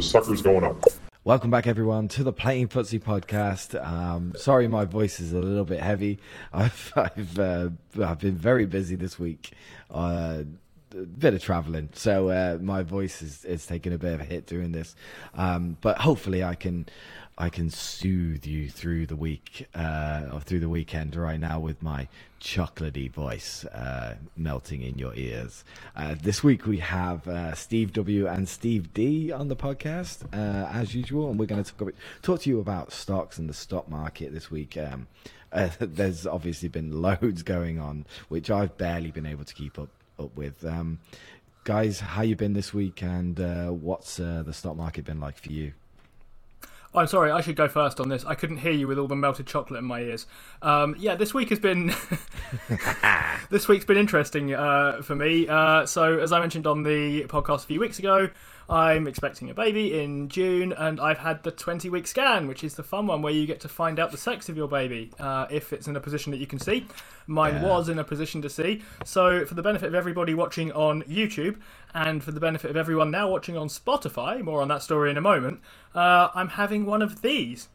The sucker's going up. Welcome back, everyone, to the Playing Footsie podcast. Um, sorry, my voice is a little bit heavy. I've I've, uh, I've been very busy this week, uh, a bit of traveling, so uh, my voice is is taking a bit of a hit doing this. Um, but hopefully, I can I can soothe you through the week uh, or through the weekend right now with my chocolatey voice uh, melting in your ears. Uh, this week we have uh, Steve W and Steve D on the podcast uh, as usual, and we're going to talk, talk to you about stocks and the stock market this week. Um, uh, there's obviously been loads going on, which I've barely been able to keep up up with. Um, guys, how you been this week, and what's the stock market been like for you? Oh, I'm sorry, I should go first on this. I couldn't hear you with all the melted chocolate in my ears. Um, yeah, this week has been this week's been interesting uh, for me. Uh, so, as I mentioned on the podcast a few weeks ago, I'm expecting a baby in June, and I've had the 20 week scan, which is the fun one where you get to find out the sex of your baby uh, if it's in a position that you can see. Mine yeah. was in a position to see. So, for the benefit of everybody watching on YouTube, and for the benefit of everyone now watching on Spotify, more on that story in a moment, uh, I'm having one of these.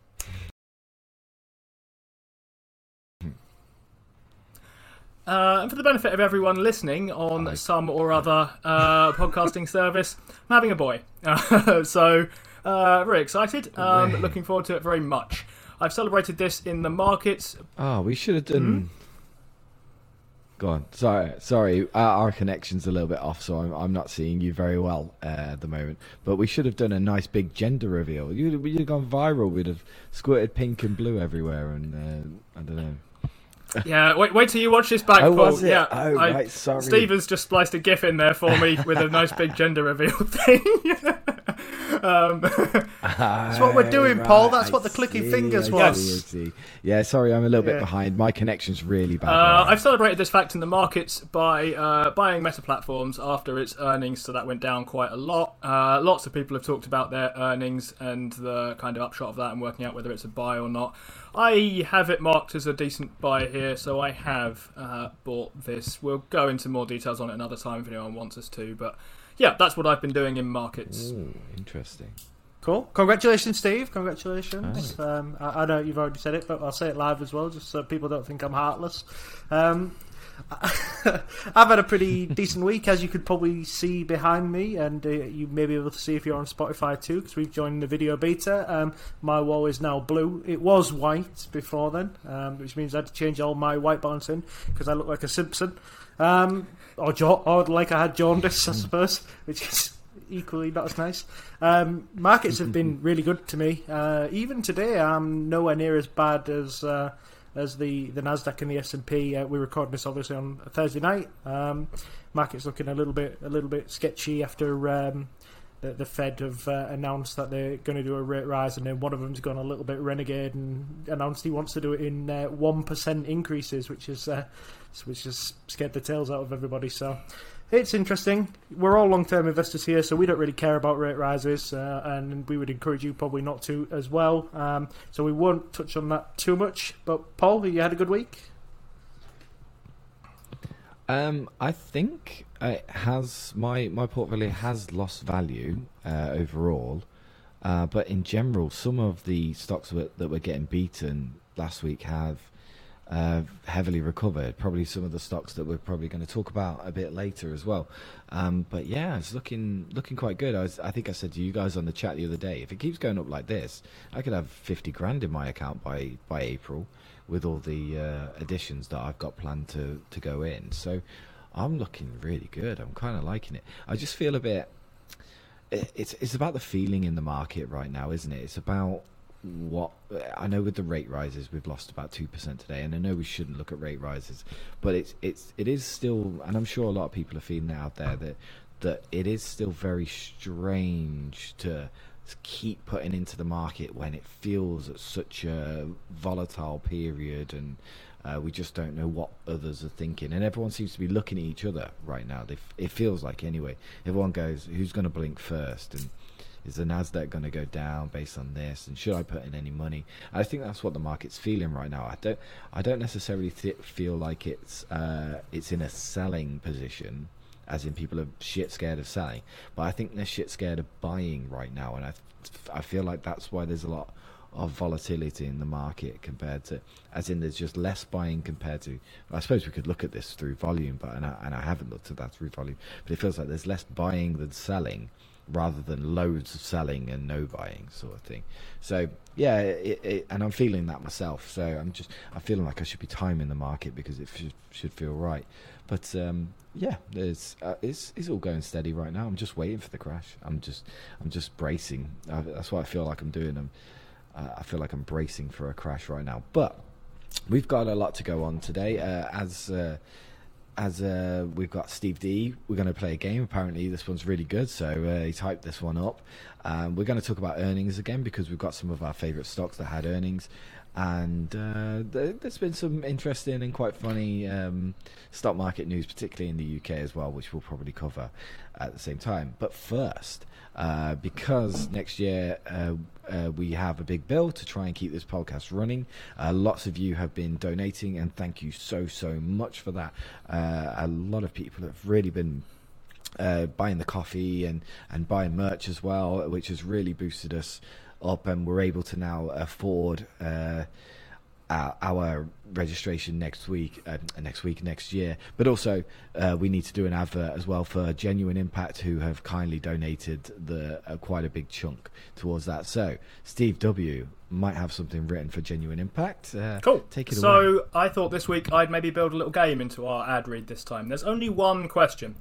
Uh, and for the benefit of everyone listening on some or other uh, podcasting service, I'm having a boy. so, uh, very excited. Um, looking forward to it very much. I've celebrated this in the markets. Oh, we should have done. Mm-hmm. Go on. Sorry, sorry. Our, our, connection's a little bit off, so I'm, I'm not seeing you very well uh, at the moment. But we should have done a nice big gender reveal. You'd, you'd have gone viral. We'd have squirted pink and blue everywhere, and uh, I don't know yeah, wait, wait till you watch this back, oh, Paul. Yeah, oh, I, right, sorry. Steve has just spliced a GIF in there for me with a nice big gender reveal thing. um, That's what we're doing, right, Paul. That's I what the clicking see, fingers was. Yeah, sorry, I'm a little bit behind. My connection's really bad. Uh, I've celebrated this fact in the markets by uh, buying Meta Platforms after its earnings, so that went down quite a lot. Uh, lots of people have talked about their earnings and the kind of upshot of that and working out whether it's a buy or not. I have it marked as a decent buy here, so I have uh, bought this. We'll go into more details on it another time if anyone wants us to, but yeah, that's what I've been doing in markets. Ooh, interesting. Cool. Congratulations, Steve. Congratulations. Um, I, I, know you've already said it, but I'll say it live as well, just so people don't think I'm heartless. Um, I've had a pretty decent week, as you could probably see behind me, and uh, you may be able to see if you're on Spotify too, because we've joined the video beta. Um, my wall is now blue. It was white before then, um, which means I had to change all my white balance in because I look like a Simpson, um, or, jo- or like I had jaundice, I suppose, which is equally not as nice. Um, markets have been really good to me. Uh, even today, I'm nowhere near as bad as. Uh, as the, the Nasdaq and the S and P. Uh, we're recording this obviously on a Thursday night. Um, market's looking a little bit a little bit sketchy after um, the, the Fed have uh, announced that they're going to do a rate rise, and then one of them's gone a little bit renegade and announced he wants to do it in uh, one increases, which is which just scared the tails out of everybody. So it's interesting. We're all long term investors here, so we don't really care about rate rises, uh, and we would encourage you probably not to as well. Um, so we won't touch on that too much. But Paul, you had a good week. Um, I think it has my my portfolio has lost value uh, overall, uh, but in general, some of the stocks that were getting beaten last week have heavily recovered. Probably some of the stocks that we're probably going to talk about a bit later as well. Um, but yeah, it's looking looking quite good. I, was, I think I said to you guys on the chat the other day, if it keeps going up like this, I could have fifty grand in my account by by April with all the uh, additions that I've got planned to to go in. So I'm looking really good. I'm kind of liking it. I just feel a bit. It's it's about the feeling in the market right now, isn't it? It's about what I know with the rate rises we've lost about two percent today, and I know we shouldn't look at rate rises, but it's it's it is still, and I'm sure a lot of people are feeling out there that that it is still very strange to keep putting into the market when it feels at such a volatile period and uh, we just don't know what others are thinking, and everyone seems to be looking at each other right now. They, it feels like anyway. Everyone goes, "Who's going to blink first? And is the Nasdaq going to go down based on this? And should I put in any money? I think that's what the market's feeling right now. I don't, I don't necessarily th- feel like it's, uh, it's in a selling position, as in people are shit scared of selling. But I think they're shit scared of buying right now, and I, I feel like that's why there's a lot of volatility in the market compared to, as in there's just less buying compared to. I suppose we could look at this through volume, but and I, and I haven't looked at that through volume, but it feels like there's less buying than selling, rather than loads of selling and no buying sort of thing. So yeah, it, it, and I'm feeling that myself. So I'm just I'm feeling like I should be timing the market because it should should feel right. But um, yeah, it's, uh, it's it's all going steady right now. I'm just waiting for the crash. I'm just I'm just bracing. Uh, that's what I feel like I'm doing. I'm uh, I feel like I'm bracing for a crash right now. But we've got a lot to go on today. Uh, as uh, as uh, we've got Steve D, we're going to play a game. Apparently, this one's really good, so uh, he's hyped this one up. Um, we're going to talk about earnings again because we've got some of our favourite stocks that had earnings, and uh, there's been some interesting and quite funny um, stock market news, particularly in the UK as well, which we'll probably cover at the same time. But first, uh, because next year uh, uh, we have a big bill to try and keep this podcast running. Uh, lots of you have been donating, and thank you so, so much for that. Uh, a lot of people have really been. Uh, buying the coffee and, and buying merch as well, which has really boosted us up, and we're able to now afford our, our, registration next week, uh, next week, next year. But also, uh, we need to do an advert as well for Genuine Impact, who have kindly donated the uh, quite a big chunk towards that. So, Steve W might have something written for Genuine Impact. Uh, cool. Take it so away. So, I thought this week I'd maybe build a little game into our ad read this time. There's only one question.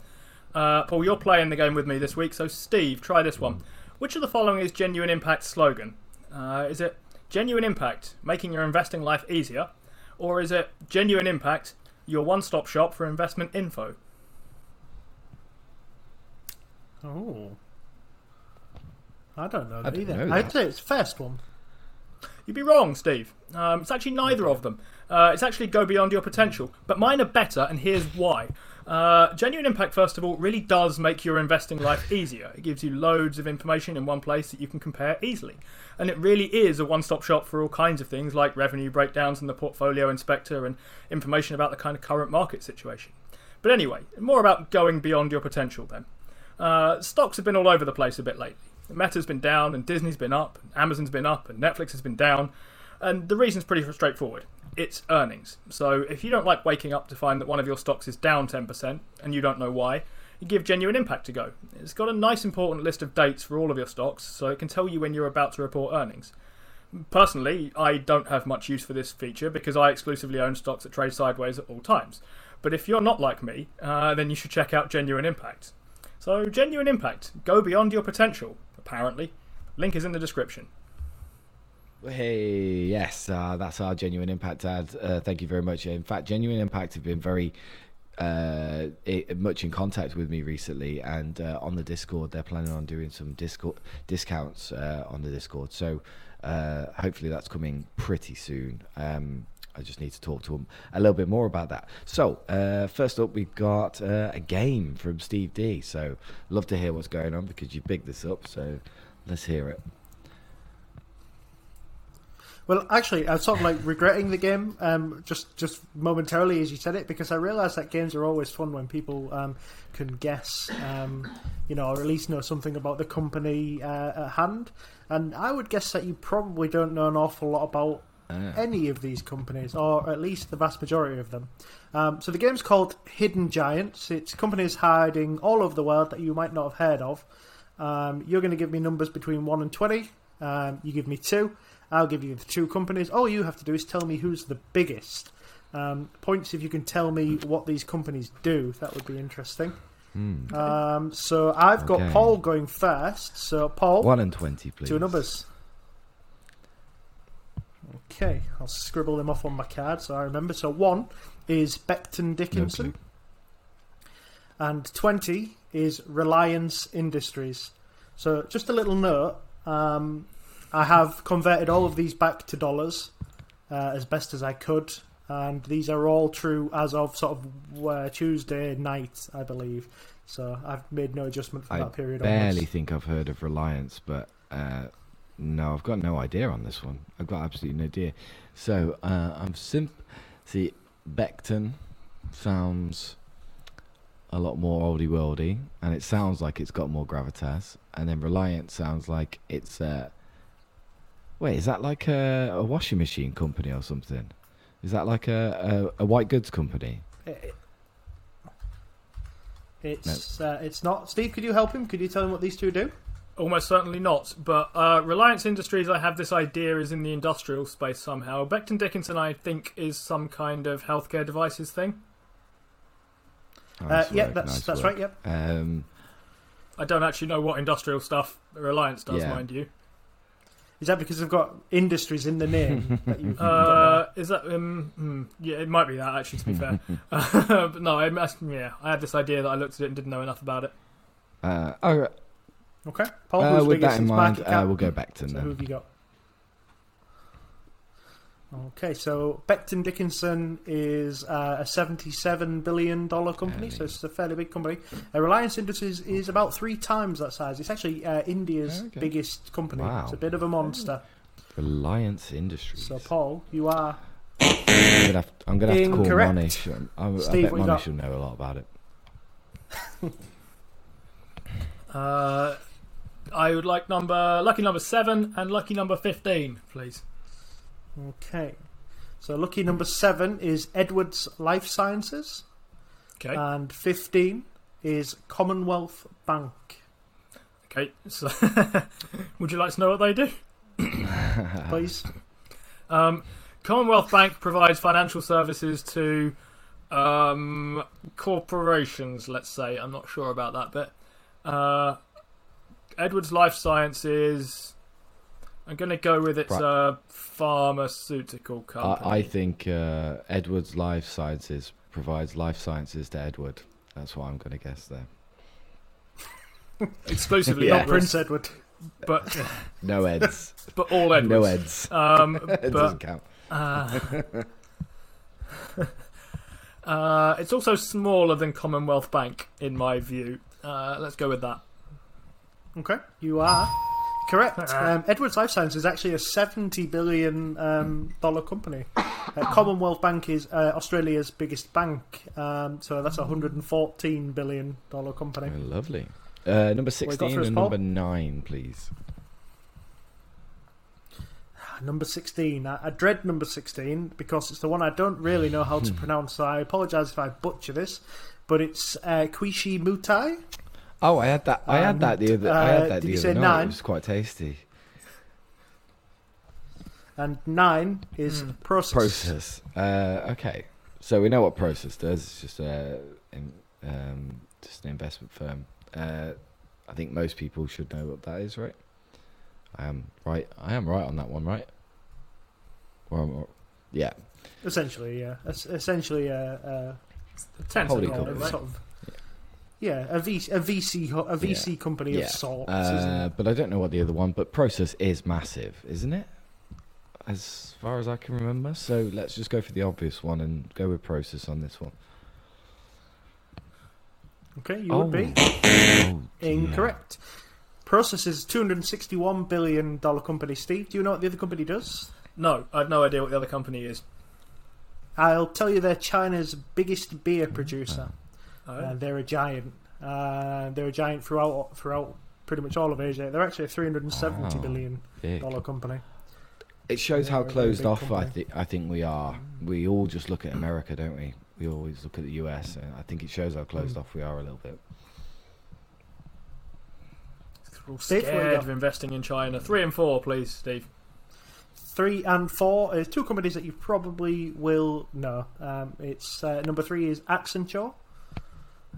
Uh, Paul, you're playing the game with me this week, so Steve, try this one. Which of the following is Genuine Impact's slogan? Uh, is it Genuine Impact, making your investing life easier? Or is it Genuine Impact, your one stop shop for investment info? Oh. I don't know I don't either. know I'd that. say it's the first one. You'd be wrong, Steve. Um, it's actually neither of them. Uh, it's actually go beyond your potential. But mine are better, and here's why. Uh, Genuine Impact, first of all, really does make your investing life easier. It gives you loads of information in one place that you can compare easily. And it really is a one stop shop for all kinds of things like revenue breakdowns and the portfolio inspector and information about the kind of current market situation. But anyway, more about going beyond your potential then. Uh, stocks have been all over the place a bit lately. Meta's been down, and Disney's been up, and Amazon's been up, and Netflix has been down. And the reason's pretty straightforward it's earnings. So if you don't like waking up to find that one of your stocks is down 10% and you don't know why, give Genuine Impact a go. It's got a nice important list of dates for all of your stocks, so it can tell you when you're about to report earnings. Personally, I don't have much use for this feature because I exclusively own stocks that trade sideways at all times. But if you're not like me, uh, then you should check out Genuine Impact. So, Genuine Impact, go beyond your potential, apparently. Link is in the description. Hey, yes, uh, that's our genuine impact ad. Uh, thank you very much. In fact, genuine impact have been very uh, it, much in contact with me recently, and uh, on the Discord, they're planning on doing some Discord discounts uh, on the Discord. So uh, hopefully, that's coming pretty soon. Um, I just need to talk to them a little bit more about that. So, uh, first up, we've got uh, a game from Steve D. So, love to hear what's going on because you bigged this up. So, let's hear it. Well, actually, I was sort of like regretting the game um, just just momentarily as you said it because I realised that games are always fun when people um, can guess, um, you know, or at least know something about the company uh, at hand. And I would guess that you probably don't know an awful lot about any of these companies, or at least the vast majority of them. Um, so the game's called Hidden Giants. It's companies hiding all over the world that you might not have heard of. Um, you're going to give me numbers between one and twenty. Um, you give me two. I'll give you the two companies. All you have to do is tell me who's the biggest. Um, points if you can tell me what these companies do. That would be interesting. Um, so I've got Okay. Paul going first. So Paul, One and twenty, please. two numbers. Okay, I'll scribble them off on my card so I remember. So one is Becton No Dickinson, and twenty is Reliance Industries. So, just a little note. Um, I have converted all of these back to dollars uh, as best as I could, and these are all true as of sort of uh, Tuesday night, I believe. So I've made no adjustment for I that period. I barely onwards. think I've heard of Reliance, but uh, no, I've got no idea on this one. I've got absolutely no idea. So uh, I'm simp. See, Becton sounds a lot more oldie worldy, and it sounds like it's got more gravitas. And then Reliance sounds like it's. Uh, wait, is that like a, a washing machine company or something? Is that like a, a, a white goods company? It- It's uh, it's not. Steve, could you help him? Could you tell him what these two do? Almost certainly not. But uh, Reliance Industries, I have this idea, is in the industrial space somehow. Becton Dickinson, I think, is some kind of healthcare devices thing. Oh, Uh, nice yeah, work, that's nice that's work. right. Yep. Um, I don't actually know what industrial stuff Reliance does, Yeah. mind you. Is that because they've got industries in the name? that Uh, is that um? hmm, yeah, it might be that actually. To be fair, but no, I must, yeah, I had this idea that I looked at it and didn't know enough about it. uh, all right. okay. Paul, Uh, with biggest that in mind, market uh, we'll go back to So who have you got? Okay, so Becton Dickinson is uh, a $77 billion company, so it's a fairly big company. Uh, Reliance Industries is about three times that size. It's actually uh, India's Okay. biggest company. Wow. It's a bit of a monster. Reliance Industries. So, Paul, you are. I'm gonna have, I'm gonna have to call. Monish. Um, I, I Steve, bet what you Monish will know a lot about it. Uh, I would like number lucky number seven and lucky number fifteen, please. Okay. So, lucky number seven is Edwards Life Sciences, Okay, and 15 is Commonwealth Bank. okay. So, would you like to know what they do? Please. Um, Commonwealth Bank provides financial services to um, corporations. Let's say I'm not sure about that, but uh, Edwards Life Sciences. I'm going to go with it's a pharmaceutical company. I, I think uh, Edwards Life Sciences provides life sciences to Edward. That's what I'm gonna guess there. exclusively, Yeah. not Prince Prince, Edward. but No Eds. but all Edwards. no Eds. Um, it but doesn't count. Uh, uh, it's also smaller than Commonwealth Bank, in my view. Uh, let's go with that. Okay, you are correct. Um, Edwards Life Sciences is actually a seventy billion um, dollar company. Uh, Commonwealth Bank is uh, Australia's biggest bank, um, so that's a hundred and fourteen billion dollar company. Oh, lovely. Uh, number sixteen us, and Paul? number nine, please. Number sixteen, I, I dread number sixteen because it's the one I don't really know how to pronounce. So I apologise if I butcher this, but it's uh, Quishi Mutai. Oh, I had that. I had that the other. I uh, had that did the you other say night. nine? It was quite tasty. And nine is Hmm. Prosus. Prosus. Uh, okay, so we know what Prosus does. It's just a, in, um, just an investment firm. Uh, I think most people should know what that is, right? I am right. I am right on that one, right? Or, am yeah. Essentially, yeah. Es- essentially, uh, uh, Ten Holy seconds, company. right? sort of. Yeah, a, v, a VC a VC company Yeah. of sorts. isn't Uh, but I don't know what the other one. But Prosus is massive, isn't it? As far as I can remember. So let's just go for the obvious one and go with Prosus on this one. Okay, you would be Oh, incorrect. Prosus is two hundred and sixty-one billion dollar company. Steve, do you know what the other company does? No, I have no idea what the other company is. I'll tell you, they're China's biggest beer producer. Oh. Uh, they're a giant. Uh, they're a giant throughout throughout pretty much all of Asia. They're actually a three hundred and seventy Wow. billion Big. dollar company. It shows how They're a closed big off I, company. th- I think we are. We all just look at America, don't we? We always look at the US, and I think it shows how closed Mm. off we are a little bit. We're all Steve, what you scared of investing in China. Three and four, please, Steve. Three and four is two companies that you probably will know. Um, it's uh, number three is Accenture,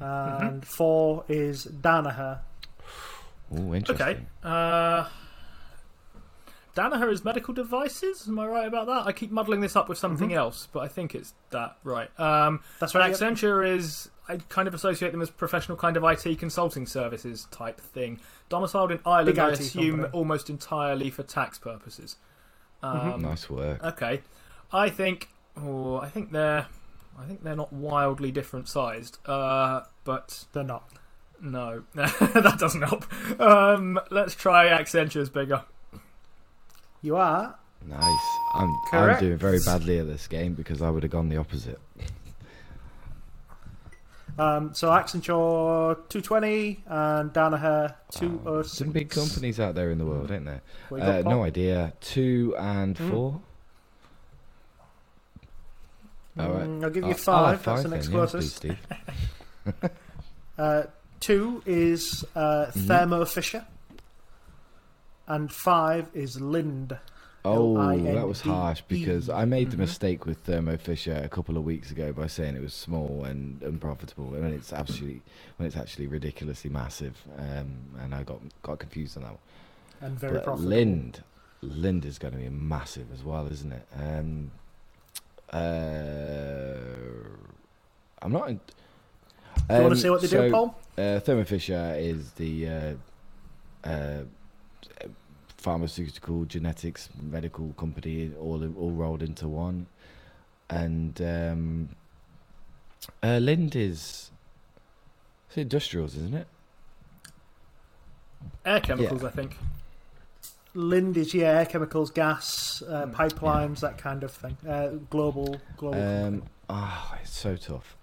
and four is Danaher. Oh, interesting. Okay. Uh, Danaher is medical devices. Am I right about that? I keep muddling this up with something Mm-hmm. else, but I think it's that right. Um, That's but right. yep. Accenture is I kind of associate them as professional kind of IT consulting services type thing. Domiciled in Ireland, Big I IT assume company. almost entirely for tax purposes. Mm-hmm. Um, Nice work. Okay, I think. Oh, I think they're. I think they're not wildly different sized. Uh, but They're not. no, that doesn't help. Um, let's try Accenture's bigger. You are. Nice. I'm I'm Correct. doing very badly at this game because I would have gone the opposite. Um, so Accenture 220 and Danaher Some big companies out there in the world, ain't there? What you got, Uh, Paul? no idea. Two and Hmm. four. All right. Mm, I'll give you I'll- five. That's the next then, yeah, please, closest. Uh, two is uh, Mm-hmm. Thermo Fisher. And five is Linde. Oh, that was harsh because I made the Mhm. mistake with Thermo Fisher a couple of weeks ago by saying it was small and unprofitable, and it's actually when it's actually ridiculously massive. Um, and I got got confused on that one. And very but profitable. Linde, Linde is going to be massive as well, isn't it? Um, I'm not. In, Do you want um, to see what they so, do, Paul? Uh, Thermo Fisher is the uh, uh, pharmaceutical, genetics, medical company, all all rolled into one, and um, uh, Linde is it's industrials, isn't it? Air chemicals, I think. Linde is, yeah, chemicals, gas, uh, Hmm. pipelines, that kind of thing. Uh, global, global. Um, company. ah, it's so tough,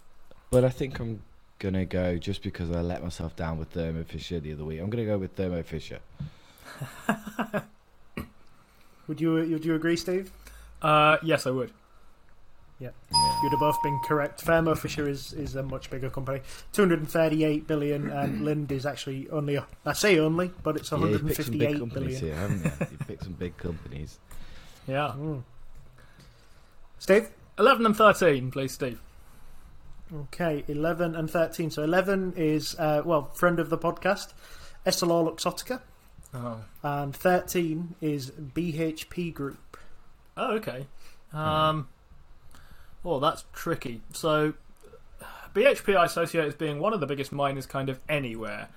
but I think I'm gonna go just because I let myself down with Thermo Fisher the other week. I'm gonna go with Thermo Fisher. Would you would you agree, Steve? Uh, yes, I would. Yeah. You'd have both been correct. Thermo Fisher is, is a much bigger company, 238 billion, and Linde is actually only. A, I say only, but it's Yeah, you picked some big companies billion. here, haven't you? You picked some big companies. Yeah. Mm. Steve. 11 and 13, please, Steve. Okay, 11 and 13. So 11 is, uh, well, friend of the podcast, EssilorLuxottica. Oh. And 13 is BHP Group. Oh, okay. Um, well, that's tricky. So, BHP I associate as being one of the biggest miners kind of anywhere.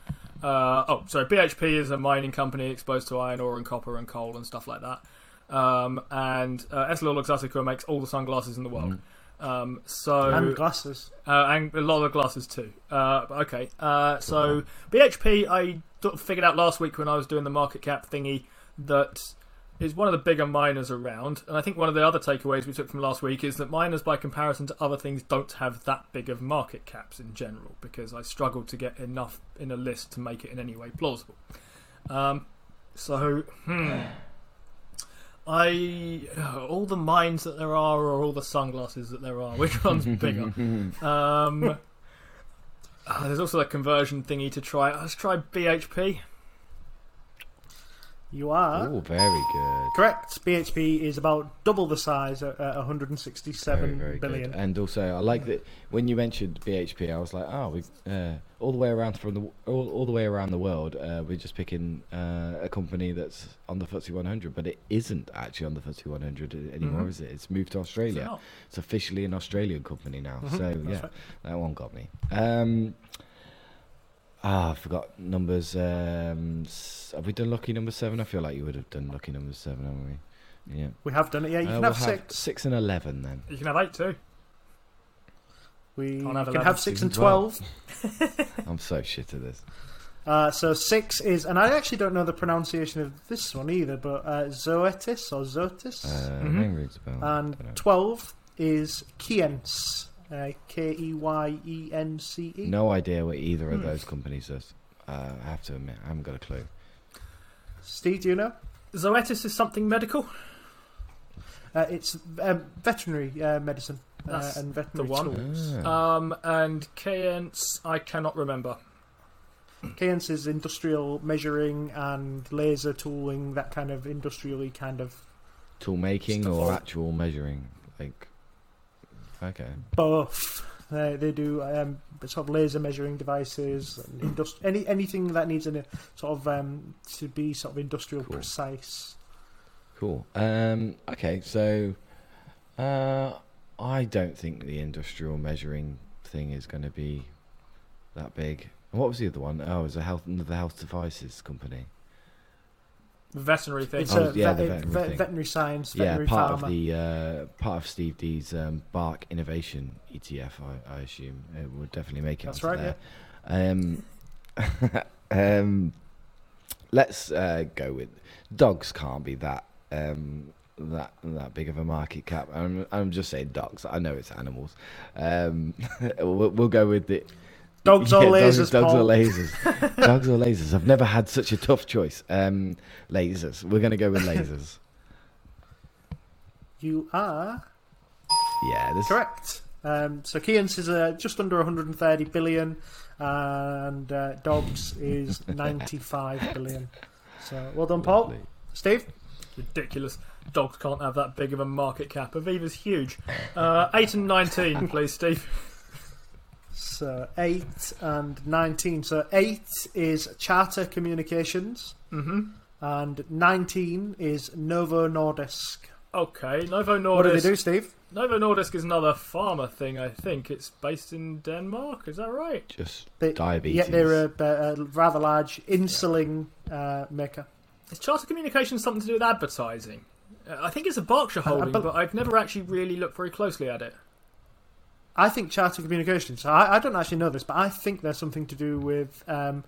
Uh, oh, sorry, BHP is a mining company exposed to iron ore and copper and coal and stuff like that. Um, and uh, EssilorLuxottica makes all the sunglasses in the world. Um, so and glasses. uh, and a lot of glasses too. Uh, okay, uh, so BHP, I figured out last week when I was doing the market cap thingy that is one of the bigger miners around, and I think one of the other takeaways we took from last week is that miners, by comparison to other things, don't have that big of market caps in general because I struggled to get enough in a list to make it in any way plausible. Um, so, hmm. I all the mines that there are, or all the sunglasses that there are. Which one's bigger? um, ah, there's also a conversion thingy to try. Let's try BHP. You are Oh, very good. correct. BHP is about double the size at, at Very, 167 very billion. good. And also, I like that when you mentioned BHP, I was like, oh, we uh, all the way around from the all, all the way around the world. Uh, we're just picking uh, a company that's on the FTSE 100, but it isn't actually on the FTSE 100 anymore, Mm-hmm. Mhm. is it? It's moved to Australia. So, It's officially an Australian company now. Mhm, So that's yeah, right. that one got me. Um, ah, I forgot numbers. Um, s- have we done lucky number seven? I feel like you would have done lucky number seven, haven't we? Yeah. We have done it. Yeah, you Uh, can we'll have six. six and eleven then. you can have eight too. We Can't have can 11. have six and Six and 12. 12. I'm so shit at this. Uh, so six is, and I actually don't know the pronunciation of this one either, but uh, Zoetis or Zotis. Uh, Mhm. Name rings a bell. and Dunno. 12 is Keyence. Uh, K E Y E N C E. No idea what either of Hmm. those companies does. Uh, I have to admit, I haven't got a clue. Steve, do you know? Zoetis is something medical. Uh, it's um, veterinary uh, medicine uh, and veterinary the one. tools. Ah. Um, and Keyence, I cannot remember. Keyence is industrial measuring and laser tooling, that kind of industrially kind of Tool making Stuff or actual measuring? Like, okay. both. They, they do um, sort of laser measuring devices, and industri- any anything that needs a sort of um, to be sort of industrial Cool. precise. Cool. Um, okay, so uh, I don't think the industrial measuring thing is going to be that big. And what was the other one? Oh, it was a health another health devices company. The veterinary thing. It's Oh, a yeah, the veterinary vet- thing. veterinary science, yeah, veterinary part pharma. of the uh, part of Steve D's um, Bark Innovation ETF. I, I assume it would definitely make it. That's onto right, there. Um, um, let's uh, go with dogs. Can't be that um, that that big of a market cap. I'm I'm just saying dogs. I know it's animals. Um, we'll, we'll go with the. Dogs or lasers, Dogs, or Paul? lasers. dogs or lasers. I've never had such a tough choice. Um, lasers. We're going to go with lasers. You are yeah, this correct. Um, so Keyence is uh, just under 130 billion, and uh, Dogs is 95 billion. So well done, Paul. Lovely. Steve. Ridiculous. Dogs can't have that big of a market cap. Aviva's huge. Uh, 8 and 19, please, Steve. So eight and 19. So eight is Charter Communications, hmm and 19 is Novo Nordisk. Okay, Novo Nordisk. What do they Nordisk. do, Steve? Novo Nordisk is another pharma thing, I think. It's based in Denmark, is that right? Just They, diabetes. Yeah, they're a, a rather large insulin uh, maker. Is Charter Communications something to do with advertising? Uh, I think it's a Berkshire I- I holding, bel- but I've never actually really looked very closely at it. I think Charter Communications. I, I don't actually know this, but I think there's something to do with um,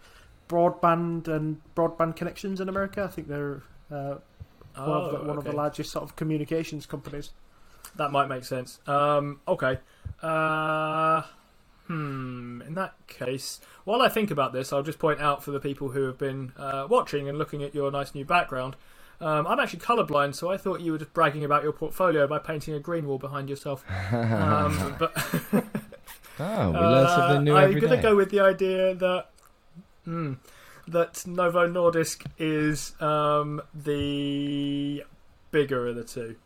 broadband and broadband connections in America. I think they're uh, one, of the, Oh, one of the largest sort of communications companies. That might make sense. Um, okay. Uh, hmm. In that case, while I think about this, I'll just point out for the people who have been uh, watching and looking at your nice new background. Um, I'm actually colourblind, so I thought you were just bragging about your portfolio by painting a green wall behind yourself. Um, but Oh, we learn something new uh, every I'm going to go with the idea that hmm, that Novo Nordisk is um, the bigger of the two.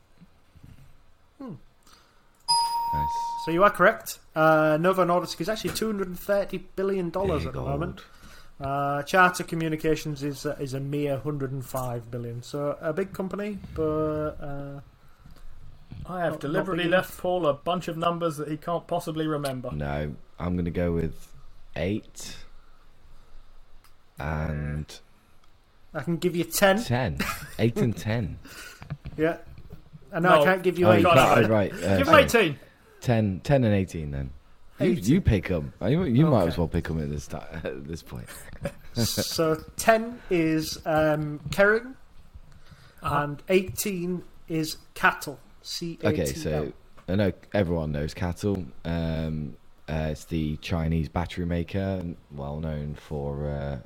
Nice. So you are correct. Uh, Novo Nordisk is actually 230 billion dollars at the old. moment. Uh, Charter Communications is uh, is a mere 105 billion. So a big company, but uh, I have Not- deliberately not left Paul a bunch of numbers that he can't possibly remember. No, I'm going to go with eight and I can give you 10. ten. Eight and ten. Yeah. I know No. I can't give you oh, 8. you got can't, it. oh, right. Uh, Give him 18. 10, 10 and 18 then. You, you pick them. You, you might as well pick them at this, ti at this point. so 10 is um, Kering, Uh-huh. and 18 is CATL. C A T L. Okay, so I know everyone knows CATL. Um, uh, it's the Chinese battery maker, well known for uh,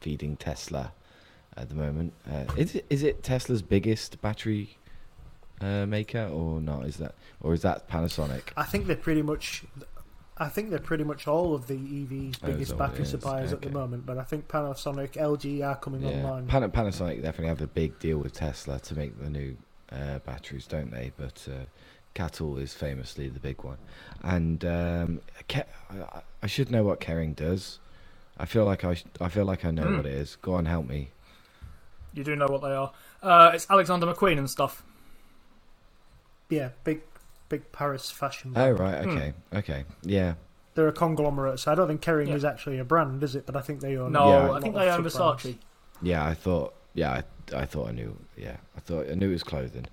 feeding Tesla at the moment. Uh, is it is it Tesla's biggest battery uh, maker or not? Is that or is that Panasonic? I think they're pretty much. I think they're pretty much all of the EV's Oh, biggest is that what it battery is? suppliers at the moment, but I think Panasonic, LG are coming Yeah, online. Pan- Panasonic definitely have a big deal with Tesla to make the new uh, batteries, don't they? But uh, CATL is famously the big one, and um, Ke- I, I should know what Kering does. I feel like I sh- I feel like I know Hmm. what it is. Go on, help me. You do know what they are. Uh, it's Alexander McQueen and stuff. Yeah, big, big Paris fashion. Oh right, okay, okay, yeah, They're a conglomerate, so I don't think Kering Yeah. is actually a brand, is it? But I think they own. No, Yeah. a I lot think they own sub-brands. Versace. yeah. I thought, yeah, I, I thought I knew. Yeah, I thought I knew it was clothing.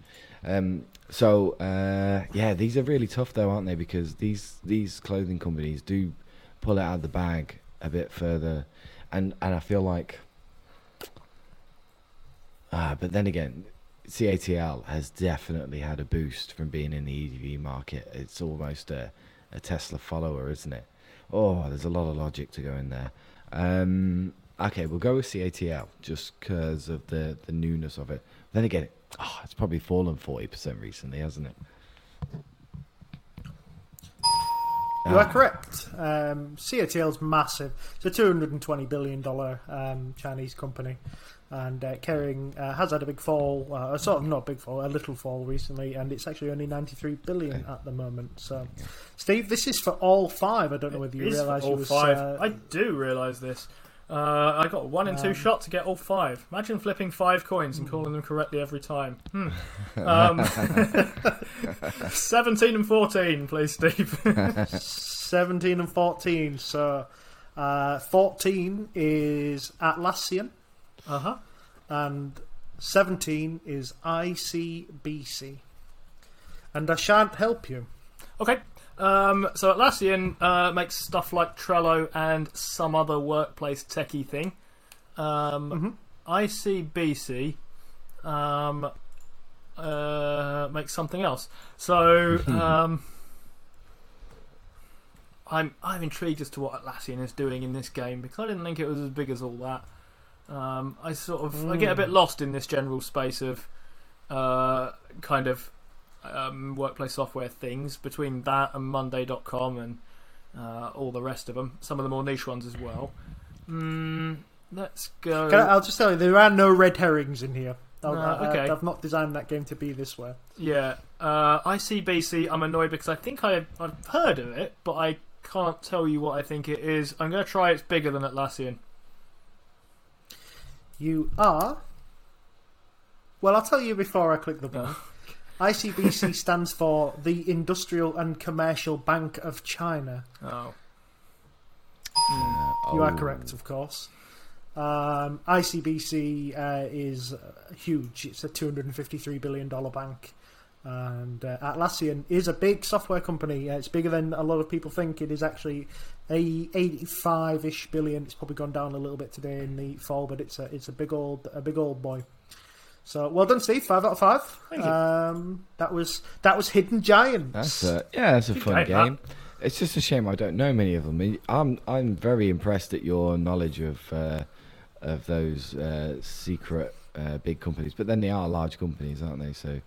Um, so uh, yeah, these are really tough though, aren't they? Because these these clothing companies do pull it out of the bag a bit further, and and I feel like, ah, but then again, CATL has definitely had a boost from being in the EV market. It's almost a, a Tesla follower, isn't it? Oh, there's a lot of logic to go in there. Um, okay, we'll go with CATL just because of the, the newness of it. Then again, oh, it's probably fallen 40% recently, hasn't it? You are correct. Um, CATL's massive. It's a two hundred and twenty billion dollar um, Chinese company, and uh, Kering uh, has had a big fall. Uh, sort of not a big fall, a little fall recently, and it's actually only ninety three billion at the moment. So, Steve, this is for all five. I don't know whether you It is realise you all was. five. Uh, I do realise this. Uh, I got one in two shot to get all five. Imagine flipping five coins and calling them correctly every time. Hmm. Um, 17 and 14, please, Steve. 17 and 14. So uh, 14 is Atlassian, uh huh. and 17 is ICBC. And I shan't help you. Okay. Um, so Atlassian uh, makes stuff like Trello and some other workplace techie thing. Um, ICBC um, uh, makes something else. So um, I'm I'm intrigued as to what Atlassian is doing in this game because I didn't think it was as big as all that. Um, I sort of I get a bit lost in this general space of uh, kind of um, workplace software things between that and Monday.com and uh, all the rest of them. Some of the more niche ones as well. Mm, let's go. Can I, I'll just tell you, there are no red herrings in here. I'll- No, I, okay. have not designed that game to be this way. Yeah, uh, ICBC. I'm annoyed because I think I, I've heard of it, but I can't tell you what I think it is. I'm going to try. It's bigger than Atlassian. You are. Well, I'll tell you before I click the button. ICBC stands for the Industrial and Commercial Bank of China. Oh, You are Oh. correct, of course. Um, ICBC uh, is huge. It's a $253 billion bank. And uh, Atlassian is a big software company. Uh, it's bigger than a lot of people think. It is actually a 85-ish billion. It's probably gone down a little bit today in the fall, but it's a it's a big old a big old boy. So well done, Steve. Five out of five. Thank you. Um, that was that was Hidden Giants. That's a, yeah, that's a Good fun game, that. It's just a shame I don't know many of them. I'm I'm very impressed at your knowledge of uh, of those uh, secret uh, big companies, but then they are large companies, aren't they? So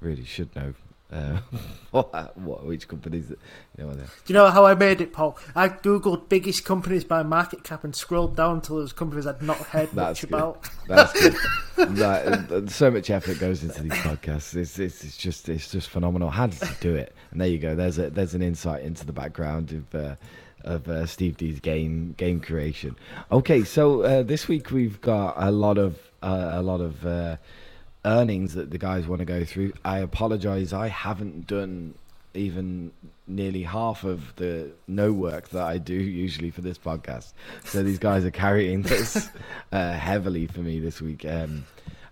really should know uh, what, what which companies you know. Do you know how I made it, Paul? I googled biggest companies by market cap and scrolled down until those companies I'd not heard That's much good. about. That's good. that, so much effort goes into these podcasts. It's, it's, it's just it's just phenomenal. How did you do it? And there you go. There's a there's an insight into the background of uh, of uh, Steve D's game game creation. Okay, so uh, this week we've got a lot of uh, a lot of uh, earnings that the guys want to go through. I apologize. I haven't done even nearly half of the no work that I do usually for this podcast. So these guys are carrying this uh, heavily for me this week. Um,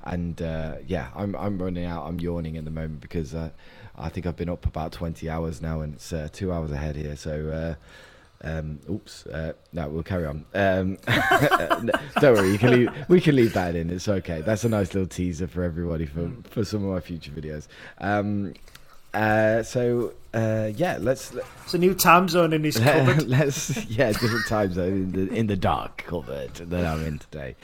and uh, yeah, I'm I'm running out. I'm yawning at the moment because uh, I think I've been up about 20 hours now, and it's uh, two hours ahead here. So. Um, oops. Uh, no, we'll carry on. Um, don't worry, you can leave, we can leave that in. It's okay. That's a nice little teaser for everybody for, for some of my future videos. Um, uh, so uh, yeah, let's It's a new time zone in his cupboard. let's yeah different time zone in the in the dark cupboard that I'm in today.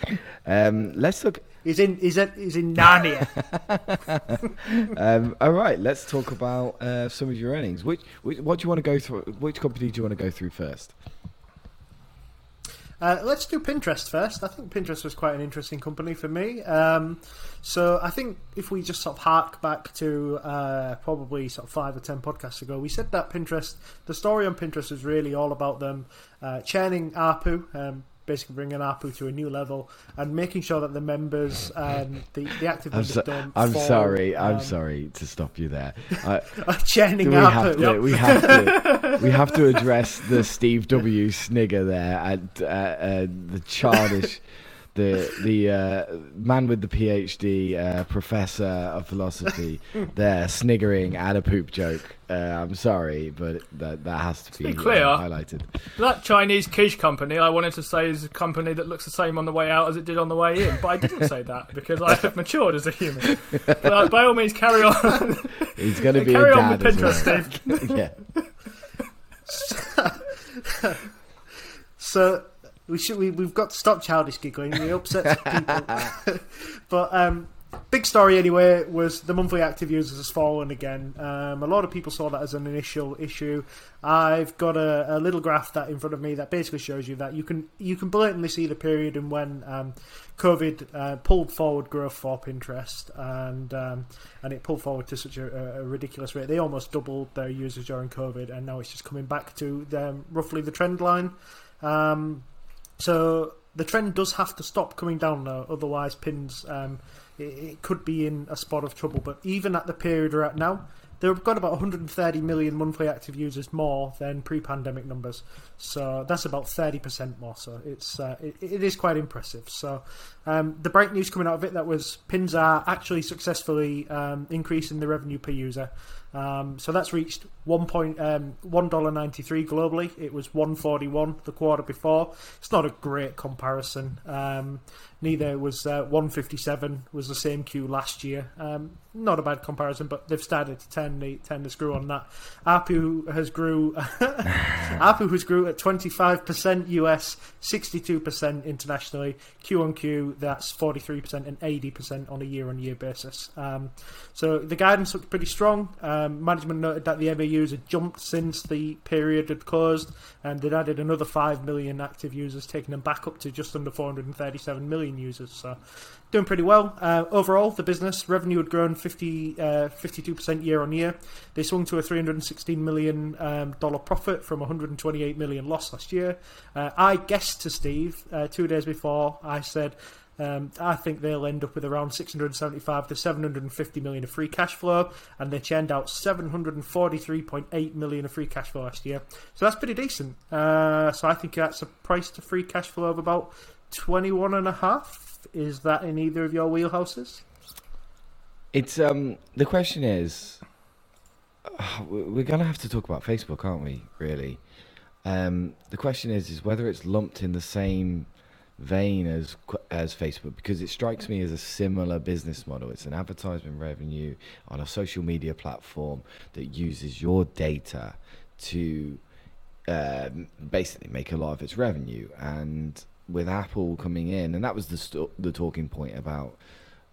Um, let's look. He's in. He's in. He's in Narnia. Um, all right, let's talk about uh, some of your earnings. Which, which what do you want to go through? Which company do you want to go through first? Uh, let's do Pinterest first. I think Pinterest was quite an interesting company for me. Um, so I think if we just sort of hark back to uh, probably sort of five or ten podcasts ago, we said that Pinterest, the story on Pinterest was really all about them uh, churning ARPU, um, basically bringing ARPU to a new level, and making sure that the members, um, the the active I'm, members, so, don't. I'm fall, sorry. I'm um, sorry to stop you there. I, churning we have to. We have to. we have to address the Steve W. snigger there and uh, uh, the childish. The the uh, man with the PhD, uh, professor of philosophy, there sniggering at a poop joke. Uh, I'm sorry, but that that has to be, be clear. uh, highlighted. that Chinese quiche company, I wanted to say is a company that looks the same on the way out as it did on the way in, but I didn't say that because I have matured as a human. But uh, by all means, carry on. He's going to be carry a on dad with Pinterest, well. Steve. yeah. So we should we, we've got to stop childish giggling. We upset some people. but um, big story anyway was the monthly active users has fallen again. Um, a lot of people saw that as an initial issue. I've got a, a little graph that in front of me that basically shows you that you can you can blatantly see the period in when um, COVID uh, pulled forward growth for Pinterest and um, and it pulled forward to such a, a ridiculous rate. They almost doubled their users during COVID, and now it's just coming back to um, roughly the trend line. Um, so the trend does have to stop coming down though, otherwise pins um, it, it could be in a spot of trouble. But even at the period we're at now, they've got about 130 million monthly active users more than pre-pandemic numbers. So that's about 30% more. So it's uh, it, it is quite impressive. So um, the bright news coming out of it that was pins are actually successfully um, increasing the revenue per user. Um, so that's reached one point um, one dollar ninety three globally. It was one forty one the quarter before. It's not a great comparison. Um, neither was uh, one fifty seven was the same Q last year. Um, not a bad comparison, but they've started to turn the turn the screw on that. ARPU has grew. ARPU has grew at twenty five percent US, sixty two percent internationally. Q on Q, that's forty three percent and eighty percent on a year on year basis. Um, so the guidance looked pretty strong. Um, management noted that the MAUs had jumped since the period had closed, and they'd added another 5 million active users, taking them back up to just under 437 million users. So, doing pretty well. Uh, overall, the business revenue had grown 50, uh, 52% year on year. They swung to a 316 million um, profit from $128 million loss last year. Uh, I guessed to Steve uh, two days before, I said, um, I think they'll end up with around 675 to 750 million of free cash flow, and they churned out 743.8 million of free cash flow last year. So that's pretty decent. Uh, so I think that's a price to free cash flow of about 21 and a half. Is that in either of your wheelhouses? It's um the question is, we're gonna have to talk about Facebook, aren't we? Really, um, the question is is whether it's lumped in the same vein as as Facebook because it strikes me as a similar business model. It's an advertisement revenue on a social media platform that uses your data to uh, basically make a lot of its revenue. And with Apple coming in, and that was the st- the talking point about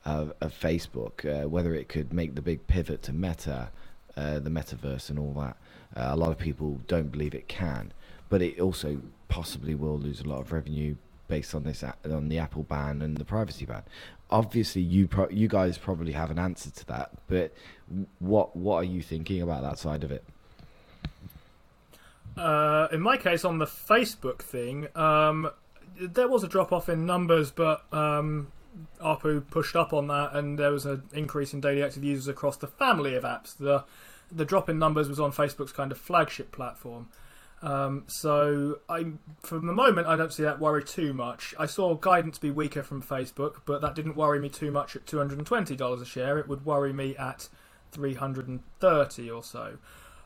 uh, of Facebook, uh, whether it could make the big pivot to Meta, uh, the metaverse, and all that. Uh, a lot of people don't believe it can, but it also possibly will lose a lot of revenue based on this on the Apple ban and the privacy ban. Obviously, you pro- you guys probably have an answer to that, but what what are you thinking about that side of it? Uh, in my case, on the Facebook thing, um, there was a drop off in numbers, but um, ARPU pushed up on that, and there was an increase in daily active users across the family of apps. The the drop in numbers was on Facebook's kind of flagship platform. Um, so I, for the moment, I don't see that worry too much. I saw guidance be weaker from Facebook, but that didn't worry me too much at two hundred and twenty dollars a share. It would worry me at three hundred and thirty or so.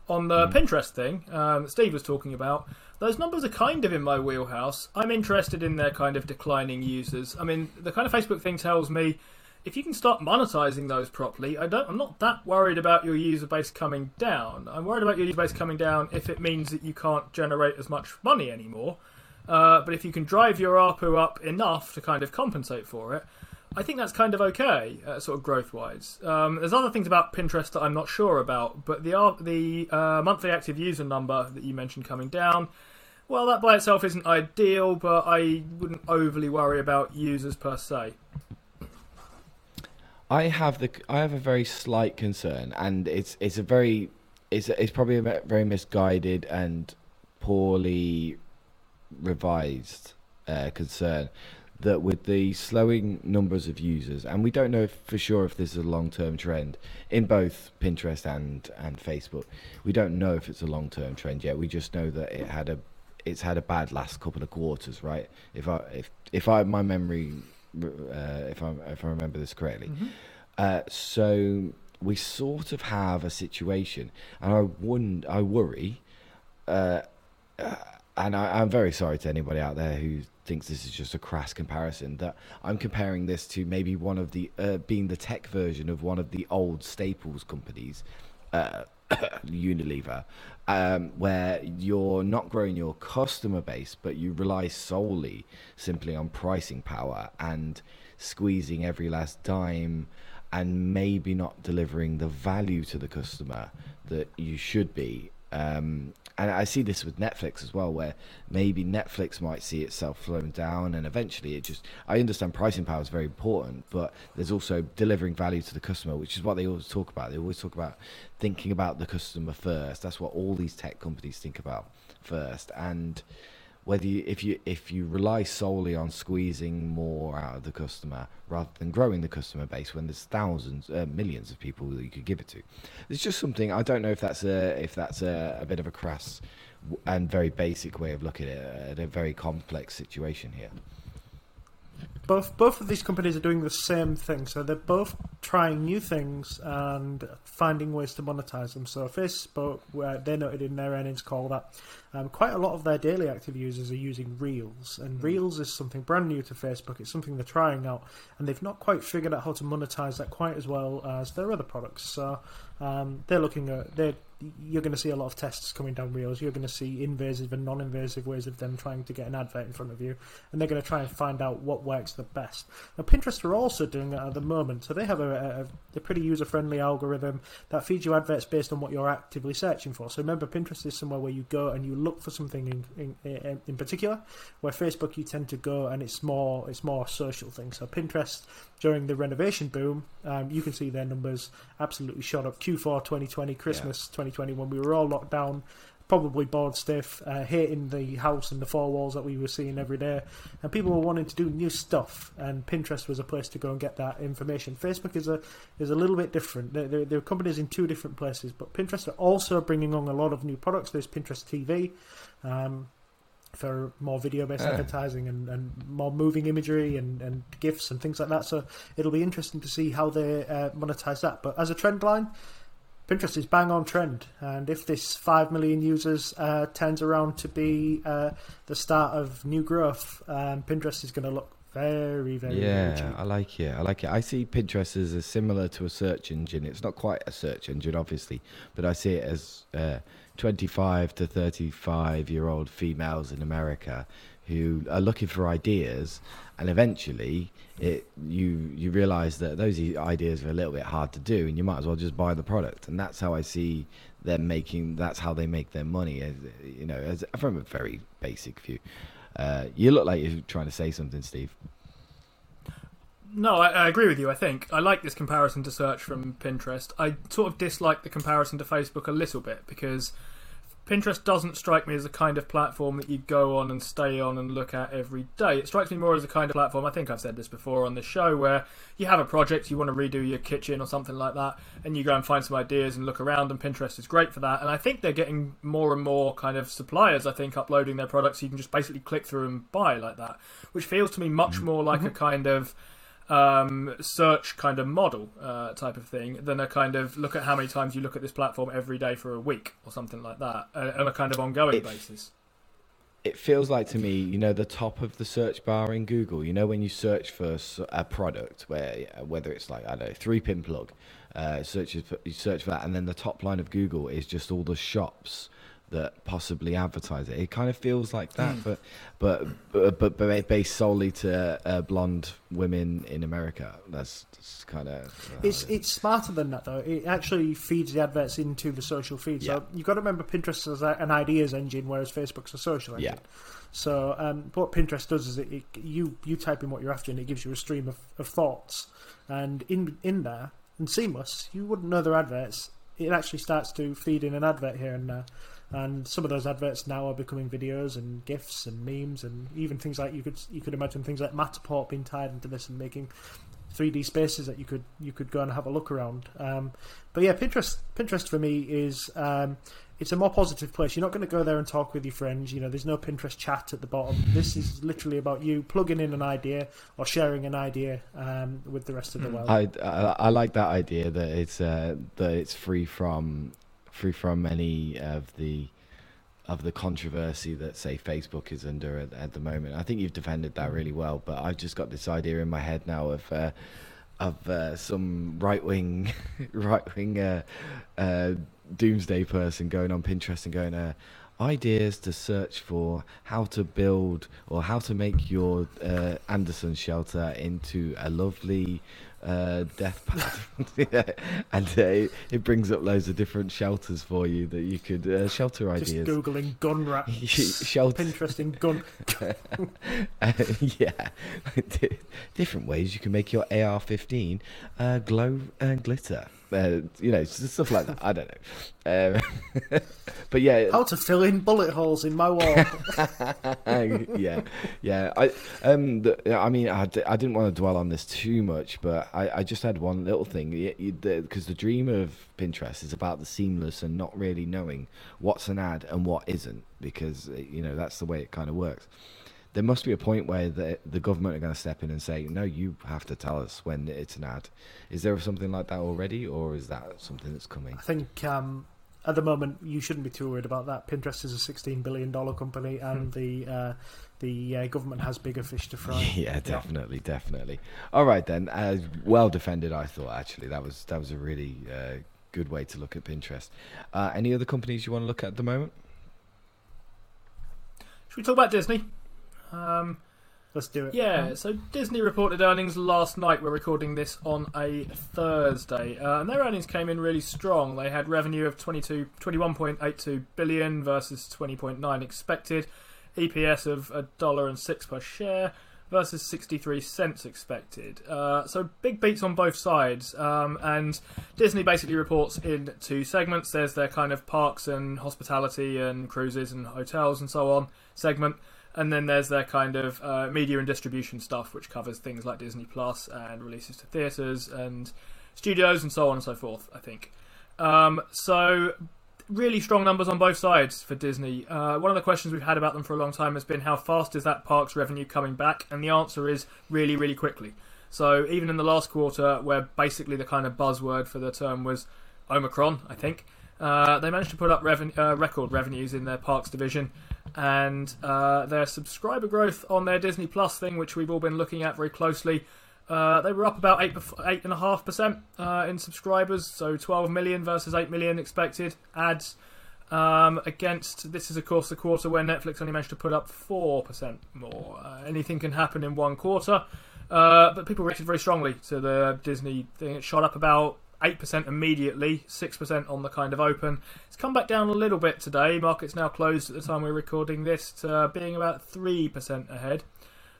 On the mm. Pinterest thing um, Steve was talking about, those numbers are kind of in my wheelhouse. I'm interested in their kind of declining users. I mean, the kind of Facebook thing tells me if you can start monetizing those properly, I don't. I'm not that worried about your user base coming down. I'm worried about your user base coming down if it means that you can't generate as much money anymore. Uh, but if you can drive your ARPU up enough to kind of compensate for it, I think that's kind of okay, uh, sort of growth wise. Um, there's other things about Pinterest that I'm not sure about, but the the uh, monthly active user number that you mentioned coming down, well, that by itself isn't ideal, but I wouldn't overly worry about users per se. I have the I have a very slight concern, and it's it's a very it's it's probably a very misguided and poorly revised uh, concern that with the slowing numbers of users, and we don't know for sure if this is a long term trend in both Pinterest and and Facebook. We don't know if it's a long term trend yet. We just know that it had a it's had a bad last couple of quarters, right? If I if if I my memory uh, if I if I remember this correctly. Mm-hmm. Uh, so we sort of have a situation, and I wouldn't, I worry, uh, uh, and I, am very sorry to anybody out there who thinks this is just a crass comparison. That I'm comparing this to maybe one of the uh, being the tech version of one of the old staples companies. Uh, Unilever, um, where you're not growing your customer base, but you rely solely simply on pricing power and squeezing every last dime and maybe not delivering the value to the customer that you should be. Um, and I see this with Netflix as well, where maybe Netflix might see itself slowing down, and eventually it just. I understand pricing power is very important, but there's also delivering value to the customer, which is what they always talk about. They always talk about thinking about the customer first. That's what all these tech companies think about first. And whether you, if you if you rely solely on squeezing more out of the customer rather than growing the customer base when there's thousands, uh, millions of people that you could give it to. It's just something I don't know if that's a if that's a, a bit of a crass and very basic way of looking at it, at a very complex situation here. Both both of these companies are doing the same thing. So they're both trying new things and finding ways to monetize them. So Facebook, where they noted in their earnings call that um, quite a lot of their daily active users are using Reels, and Reels is something brand new to Facebook. It's something they're trying out, and they've not quite figured out how to monetize that quite as well as their other products. So um, they're looking at they're you're going to see a lot of tests coming down Reels. You're going to see invasive and non-invasive ways of them trying to get an advert in front of you, and they're going to try and find out what works the best. Now, Pinterest are also doing that at the moment, so they have a, a, a pretty user-friendly algorithm that feeds you adverts based on what you're actively searching for. So remember, Pinterest is somewhere where you go and you look for something in in, in, particular, where Facebook you tend to go and it's more it's more social thing. So Pinterest during the renovation boom, um, you can see their numbers absolutely shot up. Q4 2020, Christmas 2020, when we were all locked down, probably bored stiff, uh, hating the house and the four walls that we were seeing every day, and people were wanting to do new stuff. And Pinterest was a place to go and get that information. Facebook is a is a little bit different. They're, they're, they're companies in two different places, but Pinterest are also bringing on a lot of new products. There's Pinterest TV. Um, for more video based Yeah. advertising and, and more moving imagery and, and GIFs and things like that. So it'll be interesting to see how they uh, monetize that. But as a trend line, Pinterest is bang on trend. And if this 5 million users uh, turns around to be uh, the start of new growth, um, Pinterest is going to look very, very, very Yeah, cheap. I like it. I like it. I see Pinterest as a similar to a search engine. It's not quite a search engine, obviously, but I see it as uh, 25 to 35 year old females in America who are looking for ideas, and eventually, it you you realize that those ideas are a little bit hard to do, and you might as well just buy the product. And that's how I see them making. That's how they make their money. As, you know, as from a very basic view. Uh, you look like you're trying to say something, Steve. No, I, I agree with you. I think I like this comparison to search from Pinterest. I sort of dislike the comparison to Facebook a little bit because Pinterest doesn't strike me as the kind of platform that you go on and stay on and look at every day. It strikes me more as a kind of platform. I think I've said this before on the show where you have a project, you want to redo your kitchen or something like that, and you go and find some ideas and look around. And Pinterest is great for that. And I think they're getting more and more kind of suppliers. I think uploading their products, so you can just basically click through and buy like that, which feels to me much mm-hmm. more like mm-hmm. a kind of um, search kind of model uh, type of thing than a kind of look at how many times you look at this platform every day for a week or something like that uh, on a kind of ongoing It- basis. it feels like to me, you know, the top of the search bar in Google. You know, when you search for a product, where uh, whether it's like I don't know, three pin plug, uh, searches for, you search for that, and then the top line of Google is just all the shops that possibly advertise it. It kind of feels like that, but but but but, but based solely to uh, blonde women in America. That's, that's kind of It's it's smarter than that though. It actually feeds the adverts into the social feed. Yeah. So you've got to remember Pinterest is an ideas engine, whereas Facebook's a social engine. Yeah. So um, what Pinterest does is it, it you you type in what you're after and it gives you a stream of, of thoughts, and in in there and seamless, you wouldn't know their adverts. It actually starts to feed in an advert here and there. And some of those adverts now are becoming videos and gifs and memes and even things like you could you could imagine things like Matterport being tied into this and making 3D spaces that you could you could go and have a look around. Um, but yeah, Pinterest Pinterest for me is um, it's a more positive place. You're not going to go there and talk with your friends. You know, there's no Pinterest chat at the bottom. This is literally about you plugging in an idea or sharing an idea um, with the rest of the world. I, I I like that idea that it's uh, that it's free from free from any of the of the controversy that say Facebook is under at, at the moment. I think you've defended that really well, but I've just got this idea in my head now of uh, of uh, some right wing right wing uh, uh, doomsday person going on Pinterest and going uh, ideas to search for how to build or how to make your uh, Anderson shelter into a lovely uh, death pad, yeah. and uh, it, it brings up loads of different shelters for you that you could uh, shelter Just ideas. googling gun rats. Shelter, Pinterest in gun. uh, yeah, different ways you can make your AR-15 uh, glow and glitter. Uh, you know, stuff like that. I don't know, um, but yeah, How to fill in bullet holes in my wall. yeah, yeah. I um, the, I mean, I, d- I didn't want to dwell on this too much, but I, I just had one little thing because the, dream of Pinterest is about the seamless and not really knowing what's an ad and what isn't, because uh, you know that's the way it kind of works. There must be a point where the the government are going to step in and say, no, you have to tell us when it's an ad. Is there something like that already, or is that something that's coming? I think um, at the moment you shouldn't be too worried about that. Pinterest is a sixteen billion dollar company, and the uh, the uh, government has bigger fish to fry. Yeah, definitely, definitely. All right then. Uh, well defended, I thought. Actually, that was that was a really uh, good way to look at Pinterest. Uh, any other companies you want to look at at the moment? Should we talk about Disney? Um, Let's do it. yeah, so Disney reported earnings last night. We're recording this on a Thursday, uh, and their earnings came in really strong. They had revenue of 22, 21.82 billion versus 20.9 expected, EPS of a dollar and six per share versus 63 cents expected. Uh, so big beats on both sides. Um, and Disney basically reports in two segments. There's their kind of parks and hospitality and cruises and hotels and so on segment. And then there's their kind of uh, media and distribution stuff, which covers things like Disney Plus and releases to theatres and studios and so on and so forth. I think. Um, so really strong numbers on both sides for Disney. Uh, one of the questions we've had about them for a long time has been how fast is that parks revenue coming back, and the answer is really, really quickly. So even in the last quarter, where basically the kind of buzzword for the term was Omicron, I think uh, they managed to put up reven- uh, record revenues in their parks division, and uh, their subscriber growth on their Disney Plus thing, which we've all been looking at very closely. Uh, they were up about eight eight and a half percent uh, in subscribers, so 12 million versus 8 million expected ads. Um, against this is of course the quarter where Netflix only managed to put up four percent more. Uh, anything can happen in one quarter, uh, but people reacted very strongly to the Disney thing. It shot up about eight percent immediately, six percent on the kind of open. It's come back down a little bit today. Market's now closed at the time we're recording this, to being about three percent ahead.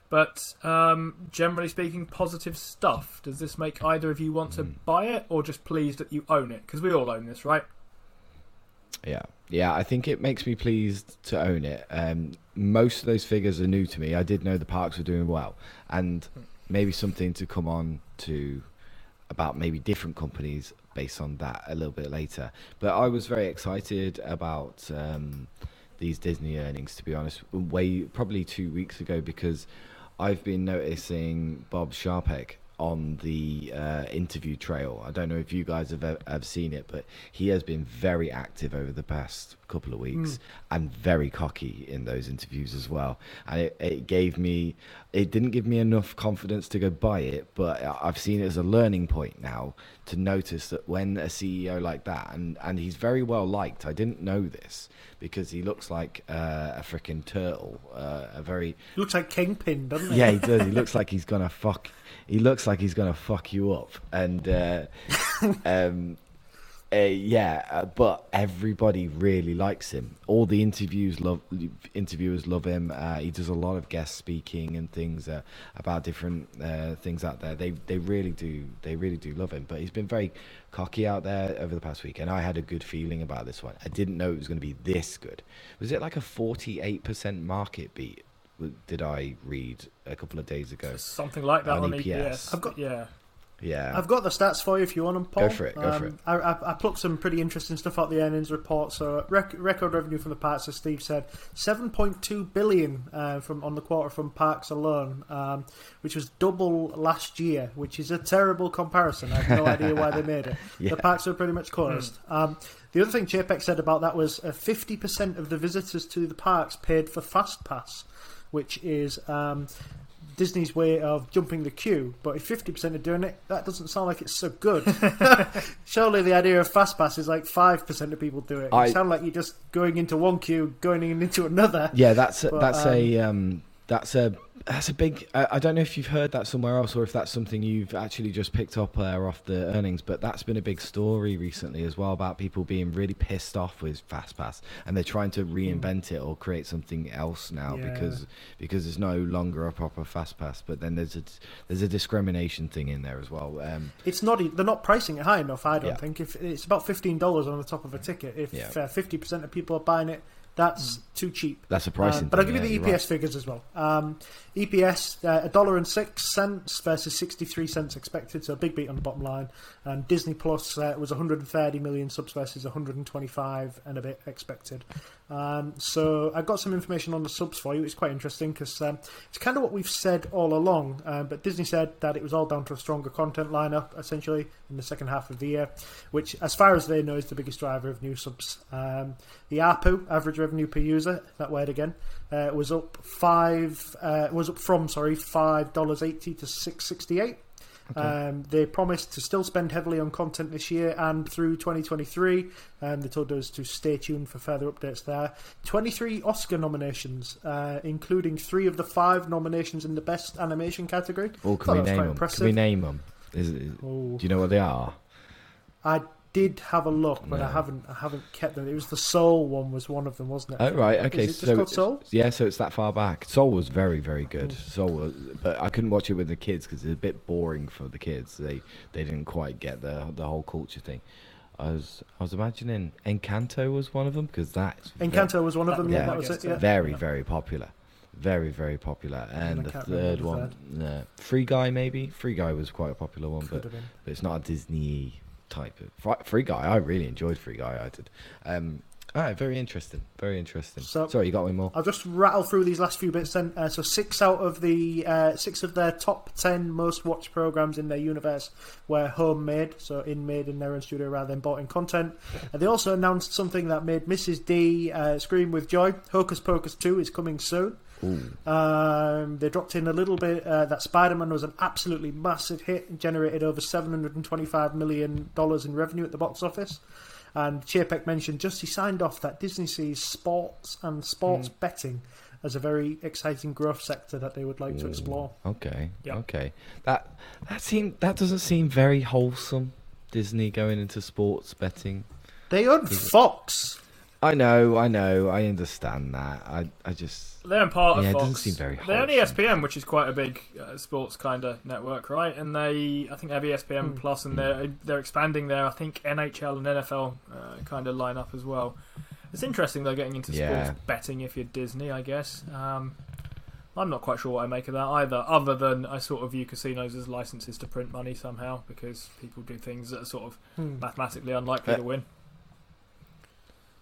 But um, generally speaking, positive stuff. Does this make either of you want to buy it, or just pleased that you own it? Because we all own this, right? Yeah, yeah. I think it makes me pleased to own it. Um, most of those figures are new to me. I did know the parks were doing well, and maybe something to come on to about maybe different companies based on that a little bit later. But I was very excited about um, these Disney earnings, to be honest, way probably two weeks ago because I've been noticing Bob Chapek on the uh, interview trail. I don't know if you guys have e- have seen it, but he has been very active over the past couple of weeks and very cocky in those interviews as well. And it, it gave me, it didn't give me enough confidence to go buy it, but I've seen it as a learning point now to notice that when a CEO like that, and and he's very well liked. I didn't know this because he looks like uh, a freaking turtle, uh, a very he Looks like Kingpin, doesn't he? yeah, he does. He looks like he's gonna fuck. He looks like he's gonna fuck you up, and uh, um, uh, yeah. Uh, but everybody really likes him. All the interviews love interviewers love him. Uh, he does a lot of guest speaking and things uh, about different uh, things out there. They they really do. They really do love him. But he's been very cocky out there over the past week, and I had a good feeling about this one. I didn't know it was going to be this good. Was it like a forty-eight percent market beat? Did I read a couple of days ago? Something like that On on, EPS. EPS. I've got- yeah. Yeah, I've got the stats for you if you want them, Paul. Go for it, go for it. I, I, I plucked some pretty interesting stuff out the earnings report. So, rec- record revenue from the parks, as Steve said, seven point two billion uh, from on the quarter from parks alone, um, which was double last year, which is a terrible comparison. I have no idea why they made it. Yeah. The parks are pretty much closed. Um, the other thing Chapek said about that was uh, fifty percent of the visitors to the parks paid for Fast Pass, which is. Um, Disney's way of jumping the queue, but if 50% are doing it, that doesn't sound like it's so good. Surely the idea of fast pass is like 5% of people do it. I- It sounds like you're just going into one queue, going in into another. yeah. That's a, But, that's a um, That's a that's a big. I, I don't know if you've heard that somewhere else or if that's something you've actually just picked up there off the earnings, but that's been a big story recently as well about people being really pissed off with FastPass and they're trying to reinvent it or create something else now Yeah. because because it's no longer a proper FastPass. But then there's a there's a discrimination thing in there as well. Um, It's not. They're not pricing it high enough. I don't Yeah. think. If it's about fifteen dollars on the top of a ticket, if Yeah. uh, fifty percent of people are buying it, that's too cheap. that's a pricing. Um, but I'll give you yeah, the you're EPS right. figures as well. Um, EPS uh, a dollar and six cents versus sixty three cents expected, so a big beat on the bottom line. And Disney Plus uh, was one hundred and thirty million subs versus one hundred and twenty five and a bit expected. Um, so I've got some information on the subs for you. It's quite interesting because um, it's kind of what we've said all along. Um, but Disney said that it was all down to a stronger content lineup, essentially in the second half of the year, which, as far as they know, is the biggest driver of new subs. Um, the ARPU, average revenue per user, that word again, uh, was up five. Uh, was up from sorry five dollars eighty to six sixty eight. Um, they promised to still spend heavily on content this year and through 2023. Um, they told us to stay tuned for further updates there. 23 Oscar nominations, uh, including three of the five nominations in the Best Animation category. Or Thought can we name them? impressive. Can we name them? Is, is, Oh. do you know what they are? I did have a look, but I haven't. I haven't kept them. It was the Soul one was one of them, wasn't it? Oh right, okay. Is it just so Soul? yeah, so it's that far back. Soul was very, very good. Hmm. Soul, was, but I couldn't watch it with the kids because it's a bit boring for the kids. They they didn't quite get the the whole culture thing. I was I was imagining Encanto was one of them because that's ve- Encanto was one of them. Yeah, Yeah. that was it. Yeah. very very popular, very very popular. And I the third one, the Free Guy maybe. Free Guy was quite a popular one, Could but but it's not a Disney type of Free Guy. I really enjoyed Free Guy. I did. Um, all right, very interesting. Very interesting. So- Sorry, you got me more. I'll just rattle through these last few bits then. Uh, so six out of the uh, six of their top ten most watched programs in their universe were homemade, so in made in their own studio rather than bought in content. And they also announced something that made Mrs. D uh, scream with joy. Hocus Pocus Two is coming soon. Ooh. Um, they dropped in a little bit uh, that Spider Man was an absolutely massive hit and generated over $725 million in revenue at the box office. And Chapek mentioned just he signed off that Disney sees sports and sports betting as a very exciting growth sector that they would like to explore. Okay. Yep. Okay. That that seem that doesn't seem very wholesome. Disney going into sports betting. They own Fox. I know, I know, I understand that. I I just They're in part Yeah, of Fox. doesn't seem very They own wholesome. ESPN, which is quite a big uh, sports kind of network, right? And they, I think, they have ESPN Hmm. Plus, and they're they're expanding their, I think, NHL and NFL uh, kind of lineup as well. It's interesting though, getting into Yeah. sports betting if you're Disney, I guess. Um, I'm not quite sure what I make of that either, other than I sort of view casinos as licenses to print money somehow because people do things that are sort of Hmm. mathematically unlikely Uh, to win.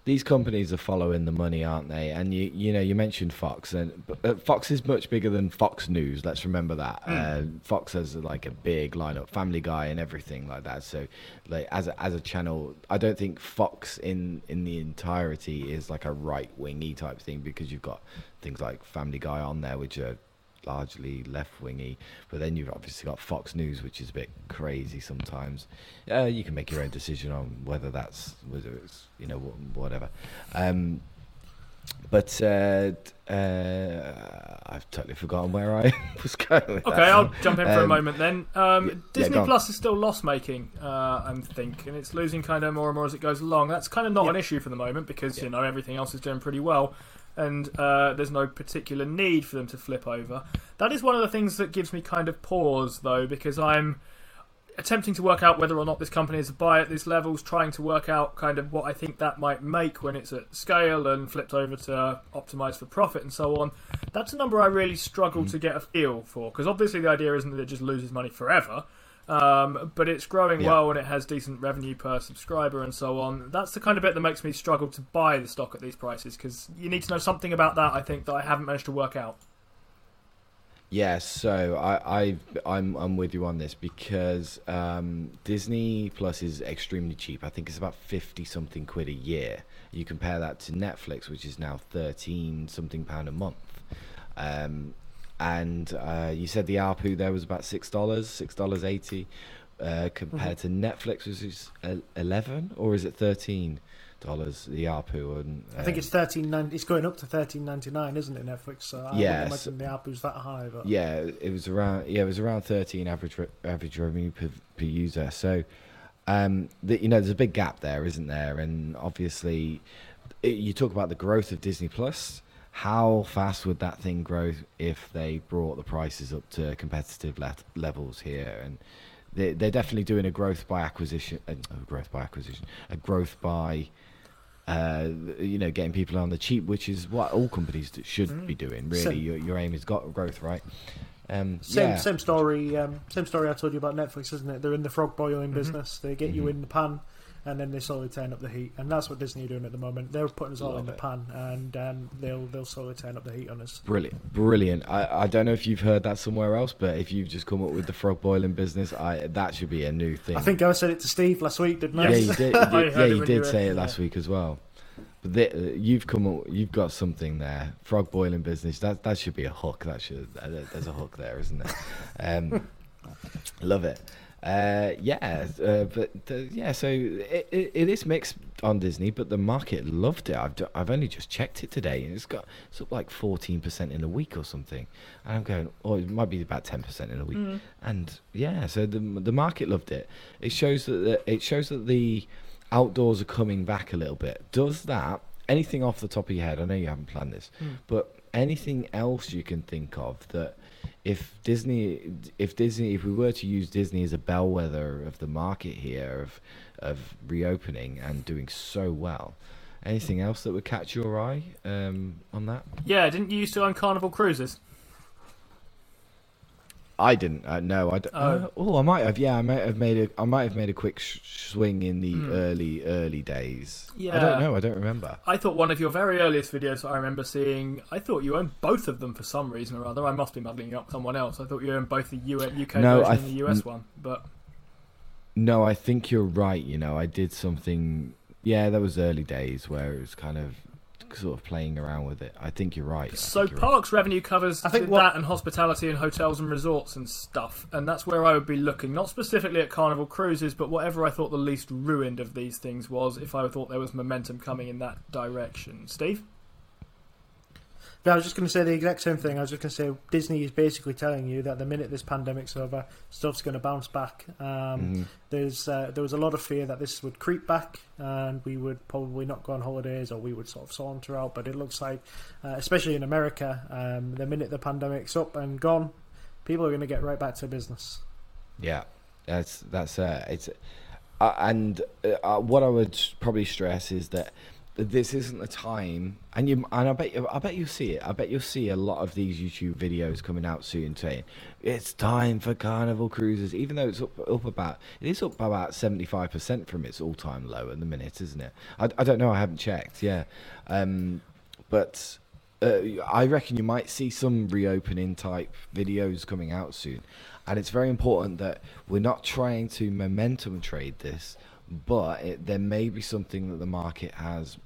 These companies are following the money, aren't they? And you you know you mentioned Fox, and but, uh, Fox is much bigger than Fox News. Let's remember that. Uh, Fox has like a big lineup, Family Guy, and everything like that. So, like as a, as a channel, I don't think Fox in in the entirety is like a right wingy type thing because you've got things like Family Guy on there, which are largely left wingy. But then you've obviously got Fox News, which is a bit crazy sometimes. Uh, you can make your own decision on whether that's whether it's you know whatever. Um, but uh, uh, I've totally forgotten where I was going. Okay, I'll one. jump in for a Um, moment then. Um, yeah, Disney on. Plus is still loss making, uh, I think, and it's losing kind of more and more as it goes along. That's kind of not an issue for the moment because you know everything else is doing pretty well, and uh, there's no particular need for them to flip over. That is one of the things that gives me kind of pause though, because I'm attempting to work out whether or not this company is a buy at these levels, trying to work out kind of what I think that might make when it's at scale and flipped over to optimize for profit and so on. That's a number I really struggle to get a feel for because obviously the idea isn't that it just loses money forever. Um, but it's growing Yeah. well and it has decent revenue per subscriber and so on. That's the kind of bit that makes me struggle to buy the stock at these prices because you need to know something about that. I think that I haven't managed to work out. Yes, so I, I, I'm, I'm with you on this because um, Disney Plus is extremely cheap. I think it's about fifty something quid a year. You compare that to Netflix, which is now thirteen something pound a month. Um, and uh, you said the ARPU there was about six dollars, six dollars eighty, uh, compared to Netflix, which is uh, eleven or is it thirteen dollars the ARPU, and I think it's thirteen ninety. It's going up to thirteen ninety nine, isn't it? Netflix. So I Yeah, so- imagine the ARPU's that high. But yeah, it was around yeah, it was around thirteen average re- average revenue per, per user. So, um, the, you know, there's a big gap there, isn't there? And obviously, you talk about the growth of Disney Plus. How fast would that thing grow if they brought the prices up to competitive le- levels here? And they, they're definitely doing a growth by acquisition, uh, a growth by acquisition, a growth by uh, you know, getting people on the cheap, which is what all companies should be doing. Really, Same- your, your aim is got growth, right? Um, Same yeah. same story. Um, same story I told you about Netflix, isn't it? They're in the frog boiling business. They get you Mhm. in the pan, and then they slowly turn up the heat. And that's what Disney are doing at the moment. They're putting us all Love in the it. pan, and um, they'll they'll slowly turn up the heat on us. Brilliant, brilliant. I, I don't know if you've heard that somewhere else, but if you've just come up with the frog boiling business, I that should be a new thing. I think I said it to Steve last week, didn't I? yeah, you did. You I did yeah, you did you say it yeah. last week as well. But the, uh, you've come up, you've got something there. Frog boiling business. That that should be a hook. That should uh, there's a hook there, isn't there? Um, love it. Uh, yeah, uh, but uh, yeah, so it, it, it is mixed on Disney, but the market loved it. I've, ju- I've only just checked it today, and it's got it's up like fourteen percent in a week or something. And I'm going, oh, it might be about ten percent in a week. Mm. And yeah, so the the market loved it. It shows that the, it shows that the outdoors are coming back a little bit. Does that anything off the top of your head? I know you haven't planned this, Mm. but anything else you can think of that if Disney, if Disney, if we were to use Disney as a bellwether of the market here of of reopening and doing so well, anything else that would catch your eye um, on that? Yeah, didn't you used to own Carnival Cruises? I didn't. Uh, no, I. d- Oh. Uh, oh, I might have. Yeah, I might have made a. I might have made a quick sh- swing in the Hmm. early early days. Yeah, I don't know. I don't remember. I thought one of your very earliest videos that I remember seeing, I thought you owned both of them for some reason or other. I must be muddling up someone else. I thought you owned both the UK No, version I and the th- US one. But No, I think you're right. You know, I did something. Yeah, that was early days where it was kind of sort of playing around with it. I think you're right. So you're right. parks revenue covers I think what- that and hospitality and hotels and resorts and stuff, and that's where I would be looking. Not specifically at Carnival Cruises, but whatever I thought the least ruined of these things was, if I thought there was momentum coming in that direction. Steve. Yeah, I was just going to say the exact same thing. I was just going to say Disney is basically telling you that the minute this pandemic's over, stuff's going to bounce back. Um, Mhm. There's uh, there was a lot of fear that this would creep back and we would probably not go on holidays or we would sort of saunter out. But it looks like, uh, especially in America, um, the minute the pandemic's up and gone, people are going to get right back to business. Yeah, that's that's uh, it's, uh, and uh, uh, what I would probably stress is that this isn't the time, and you and I bet you, I bet you'll see it. I bet you'll see a lot of these YouTube videos coming out soon saying it's time for Carnival Cruises, even though it's up, up about it is up about seventy five percent from its all time low at the minute, isn't it? I, I don't know. I haven't checked. Yeah, um, but uh, I reckon you might see some reopening type videos coming out soon. And it's very important that we're not trying to momentum trade this, but it, there may be something that the market has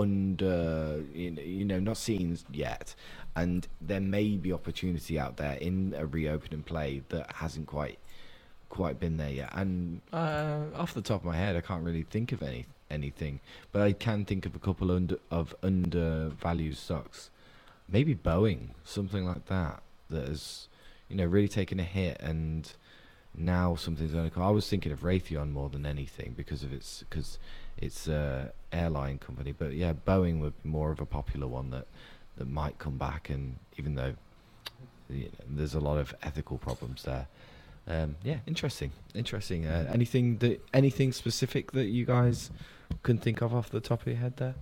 under, you know, not seen yet. And there may be opportunity out there in a reopening play that hasn't quite quite been there yet. And uh, off the top of my head, I can't really think of any anything, but I can think of a couple under, of undervalued stocks. Maybe Boeing, something like that, that has, you know, really taken a hit and now something's going to come. I was thinking of Raytheon more than anything because of its because it's a airline company, but yeah, Boeing would be more of a popular one that that might come back. And even though you know, there's a lot of ethical problems there, um, yeah, interesting, interesting. Uh, anything that anything specific that you guys can think of off the top of your head there?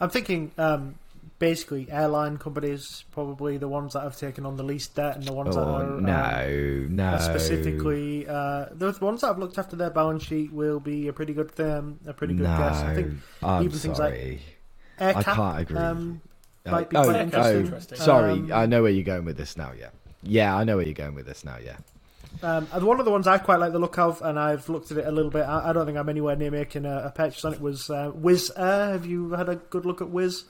I'm thinking um, basically airline companies probably the ones that have taken on the least debt and the ones that Oh are um, no, no. Uh, specifically, uh, the ones that have looked after their balance sheet will be a pretty good, um, a pretty good no, guess. I think I'm even things like sorry. I can't agree. um, Uh, might be oh, quite oh, sorry, Um, I know where you're going with this now. Yeah, yeah, I know where you're going with this now. Yeah, Um, and one of the ones I quite like the look of, and I've looked at it a little bit. I, I don't think I'm anywhere near making a, a purchase on it. Was uh, Wizz Air? Have you had a good look at Wizz?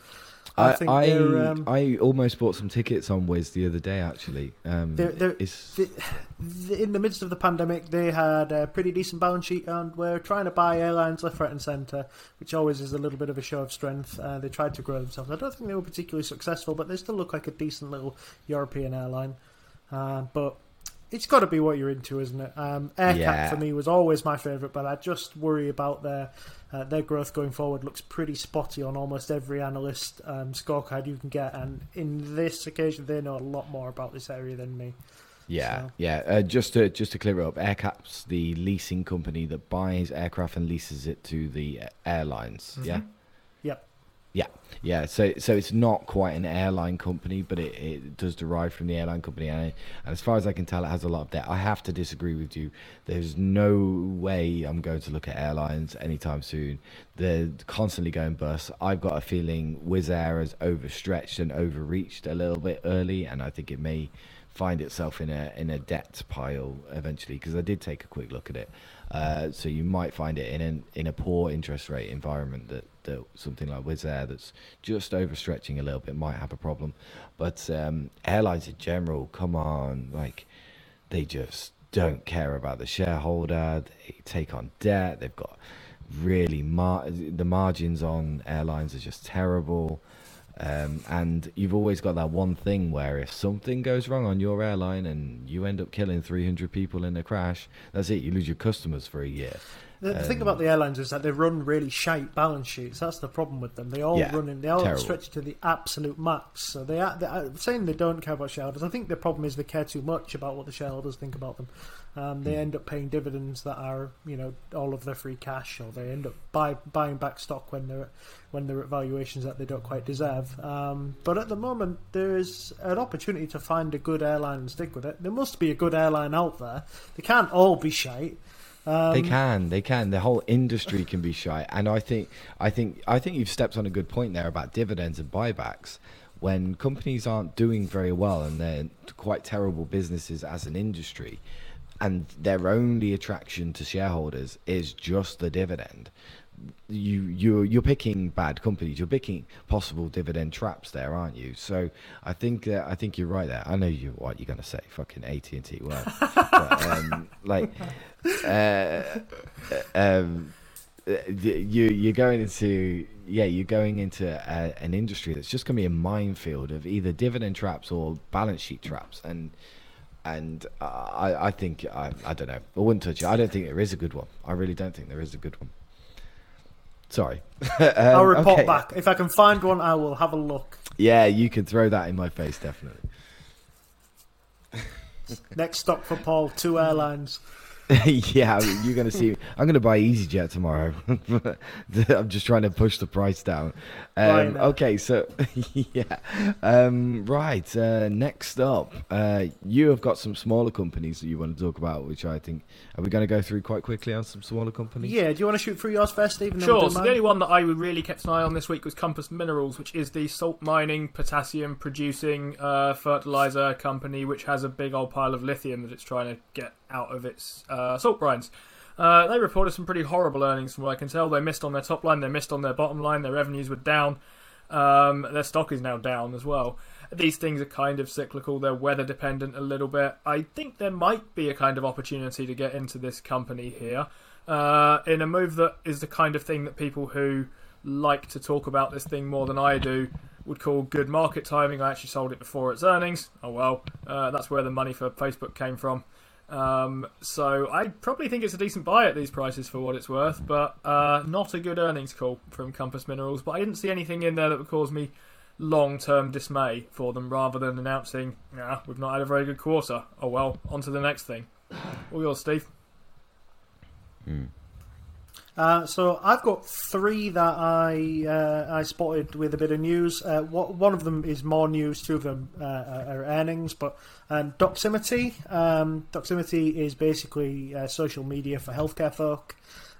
I, I um, I almost bought some tickets on Wizz the other day. Actually, um, They're- they're- it's the, the, in the midst of the pandemic, they had a pretty decent balance sheet and were trying to buy airlines left, right, and centre, which always is a little bit of a show of strength. Uh, they tried to grow themselves. I don't think they were particularly successful, but they still look like a decent little European airline. Uh, but it's got to be what you're into, isn't it? Um, AerCap Yeah. for me was always my favourite, but I just worry about their uh, their growth going forward. Looks pretty spotty on almost every analyst um, scorecard you can get, and in this occasion, they know a lot more about this area than me. Yeah, So- yeah. Uh, just to just to clear it up, AerCap's the leasing company that buys aircraft and leases it to the uh, airlines. Mm-hmm. Yeah. Yeah, yeah. So so it's not quite an airline company, but it, it does derive from the airline company, and, it, and as far as I can tell, it has a lot of debt. I have to disagree with you. There's no way I'm going to look at airlines anytime soon. They're constantly going bust. I've got a feeling Wizz Air has overstretched and overreached a little bit early, and I think it may find itself in a in a debt pile eventually because I did take a quick look at it. Uh, so you might find it in an in a poor interest rate environment that, that something like Wizz Air that's just overstretching a little bit might have a problem. But um, airlines in general, come on, like they just don't care about the shareholder. They take on debt. They've got really mar- the margins on airlines are just terrible. Um, and you've always got that one thing where if something goes wrong on your airline and you end up killing 300 people in a crash, that's it. You lose your customers for a year. The, the thing Um, about the airlines is that they run really shite balance sheets. That's the problem with them. They all Yeah, run in, they all terrible. stretch to the absolute max. So they are, they are saying they don't care about shareholders. I think the problem is they care too much about what the shareholders think about them. Um, they end up paying dividends that are, you know, all of their free cash, or they end up buy, buying back stock when they're when they're at valuations that they don't quite deserve. Um, but at the moment, there is an opportunity to find a good airline and stick with it. There must be a good airline out there. They can't all be shite. Um, they can, they can. The whole industry can be shy, and I think, I think, I think you've stepped on a good point there about dividends and buybacks. When companies aren't doing very well and they're quite terrible businesses as an industry, and their only attraction to shareholders is just the dividend, you you you're picking bad companies. You're picking possible dividend traps there, aren't you? So I think uh, I think you're right there. I know you what you're gonna say. Fucking AT and T. Well, um, like uh, um, uh, you you're going into yeah you're going into a, an industry that's just to be a minefield of either dividend traps or balance sheet traps and and uh, I I think I I don't know I wouldn't touch it I don't think there is a good one I really don't think there is a good one sorry Um, I'll report okay. back. If I can find one, I will have a look. yeah you can throw that in my face definitely Next stop for Paul, two airlines. yeah, you're going to see. I'm going to buy EasyJet tomorrow. I'm just trying to push the price down. Um, okay, so yeah, um, right. Uh, next up, uh, you have got some smaller companies that you want to talk about, which I think are we going to go through quite quickly on some smaller companies? Yeah, do you want to shoot through yours first, Stephen? Sure. So the only one that I really kept an eye on this week was Compass Minerals, which is the salt mining, potassium producing uh, fertilizer company, which has a big old pile of lithium that it's trying to get out of its uh, salt brines. Uh, they reported some pretty horrible earnings, from what I can tell. They missed on their top line, they missed on their bottom line, their revenues were down. Um, their stock is now down as well. These things are kind of cyclical, they're weather dependent a little bit. I think there might be a kind of opportunity to get into this company here uh, in a move that is the kind of thing that people who like to talk about this thing more than I do would call good market timing. I actually sold it before its earnings. Oh well, uh, that's where the money for Facebook came from. Um, so I probably think it's a decent buy at these prices for what it's worth, but uh, not a good earnings call from Compass Minerals. But I didn't see anything in there that would cause me long-term dismay for them, rather than announcing, "Yeah, we've not had a very good quarter." Oh well, on to the next thing. All yours, Steve. Uh, so I've got three that I uh, I spotted with a bit of news. Uh, one of them is more news. Two of them uh, are earnings. But um, Doximity, um, Doximity is basically uh, social media for healthcare folk.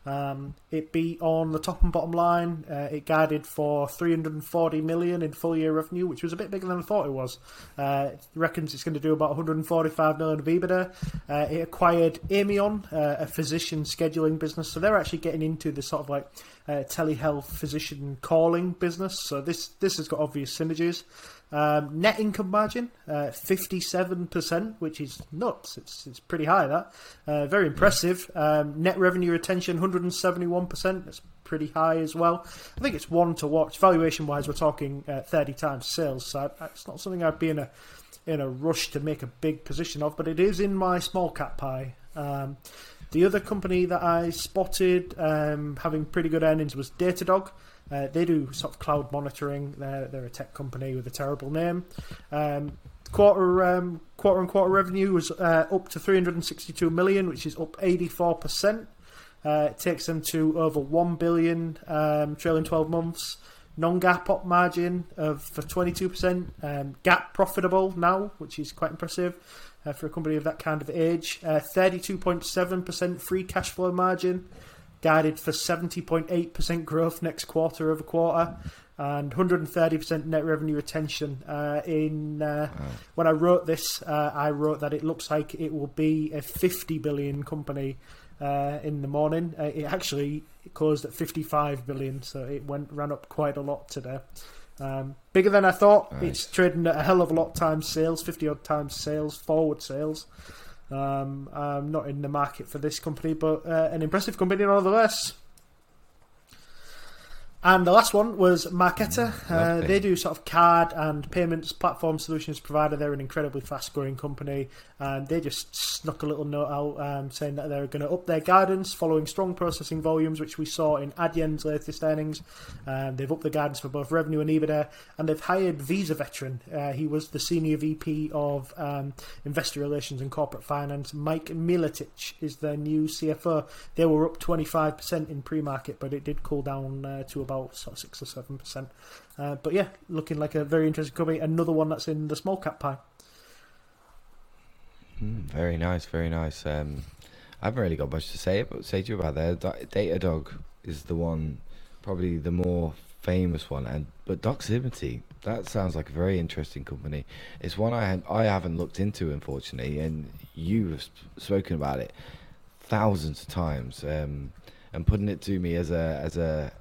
Um, it beat on the top and bottom line. Uh, it guided for 340 million in full year revenue, which was a bit bigger than I thought it was. Uh, it reckons it's going to do about 145 million of EBITDA. Uh, it acquired Amion, uh, a physician scheduling business, so they're actually getting into the sort of like uh, telehealth physician calling business. So this this has got obvious synergies. Um, net income margin, uh, fifty-seven percent, which is nuts. It's it's pretty high. That uh, very impressive. Um, net revenue retention, one hundred and seventy-one percent. That's pretty high as well. I think it's one to watch. Valuation-wise, we're talking uh, thirty times sales, so it's not something I'd be in a in a rush to make a big position of, but it is in my small cap pie. Um, the other company that I spotted um, having pretty good earnings was Datadog. Uh, they do sort of cloud monitoring. They're, they're a tech company with a terrible name. Um, quarter um, quarter on quarter revenue was uh, up to 362 million, which is up 84 percent. Uh, it takes them to over 1 billion um, trailing 12 months. Non-GAAP op margin of for 22%. Um, GAAP profitable now, which is quite impressive uh, for a company of that kind of age. Uh, 32.7% free cash flow margin guided for 70.8% growth next quarter over quarter and 130% net revenue retention. Uh, in uh, wow. when I wrote this, uh, I wrote that it looks like it will be a 50 billion company uh, in the morning. Uh, it actually closed at 55 billion, so it went ran up quite a lot today. Um, bigger than I thought. Nice. It's trading at a hell of a lot times sales, 50 odd times sales, forward sales. Um, I'm not in the market for this company, but uh, an impressive company nonetheless. And the last one was Marqeta. Uh, they do sort of card and payments platform solutions provider. They're an incredibly fast growing company. And they just snuck a little note out um, saying that they're going to up their guidance following strong processing volumes, which we saw in Adyen's latest earnings. Um, they've upped the guidance for both revenue and EBITDA. And they've hired Visa veteran. Uh, he was the senior VP of um, Investor Relations and Corporate Finance. Mike Milotich is their new CFO. They were up 25% in pre market, but it did cool down uh, to about about sort of six or seven percent. Uh, but yeah, looking like a very interesting company. Another one that's in the small cap pie. Mm, very nice, very nice. Um, I haven't really got much to say about say to you about there. Datadog is the one, probably the more famous one, and but Doximity that sounds like a very interesting company. It's one I I haven't looked into, unfortunately, and you have spoken about it thousands of times, um, and putting it to me as a as a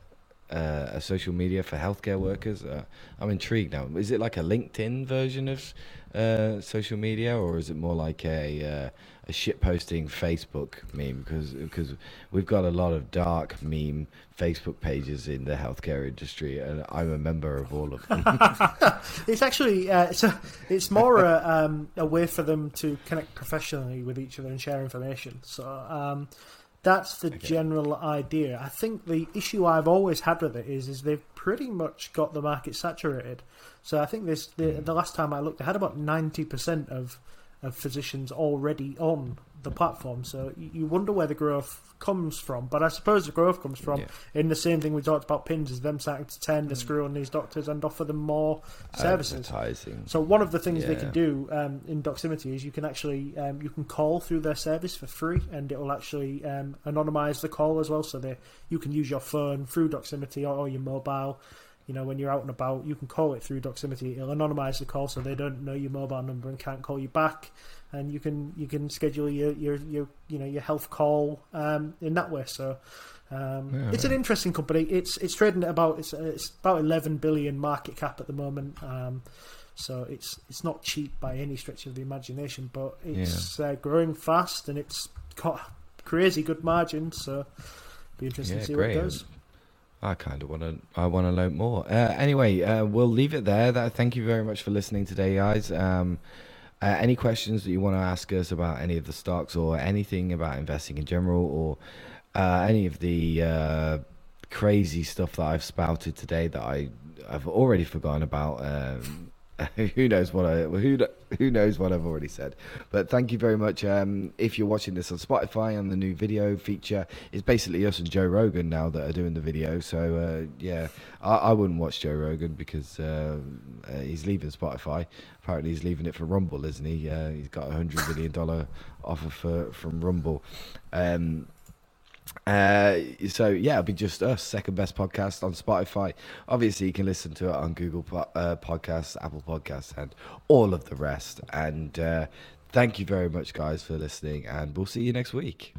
uh, a social media for healthcare workers. Uh, I'm intrigued now. Is it like a LinkedIn version of uh, social media, or is it more like a uh, a shit posting Facebook meme? Because because we've got a lot of dark meme Facebook pages in the healthcare industry, and I'm a member of all of them. it's actually uh, it's a, it's more a, um, a way for them to connect professionally with each other and share information. So. Um, that's the okay. general idea. I think the issue I've always had with it is is they've pretty much got the market saturated. So I think this the, hmm. the last time I looked, they had about ninety percent of of physicians already on the platform. So you wonder where the growth comes from. But I suppose the growth comes from yeah. in the same thing we talked about pins is them starting to turn the mm. screw on these doctors and offer them more services. So one of the things yeah. they can do um, in Doximity is you can actually um, you can call through their service for free and it will actually um, anonymize the call as well. So that you can use your phone through Doximity or, or your mobile you know, when you're out and about, you can call it through Doximity. It'll anonymize the call so they don't know your mobile number and can't call you back. And you can you can schedule your your, your you know your health call um, in that way. So um, yeah, it's an interesting company. It's it's trading at about it's it's about 11 billion market cap at the moment. Um, so it's it's not cheap by any stretch of the imagination, but it's yeah. uh, growing fast and it's got crazy good margins. So be interesting yeah, to see great. what it does. I kind of want to. I want to learn more. Uh, anyway, uh, we'll leave it there. That, thank you very much for listening today, guys. Um, uh, any questions that you want to ask us about any of the stocks or anything about investing in general, or uh, any of the uh, crazy stuff that I've spouted today that I I've already forgotten about. Um, who knows what I who who knows what I've already said. But thank you very much. Um, if you're watching this on Spotify on the new video feature, it's basically us and Joe Rogan now that are doing the video. So uh, yeah, I, I, wouldn't watch Joe Rogan because uh, uh, he's leaving Spotify. Apparently, he's leaving it for Rumble, isn't he? Uh, he's got a hundred million dollar offer for from Rumble. Um, Uh, so yeah, it'll be just us, second best podcast on Spotify. Obviously, you can listen to it on Google po- uh, Podcasts, Apple Podcasts, and all of the rest. And uh, thank you very much, guys, for listening. And we'll see you next week.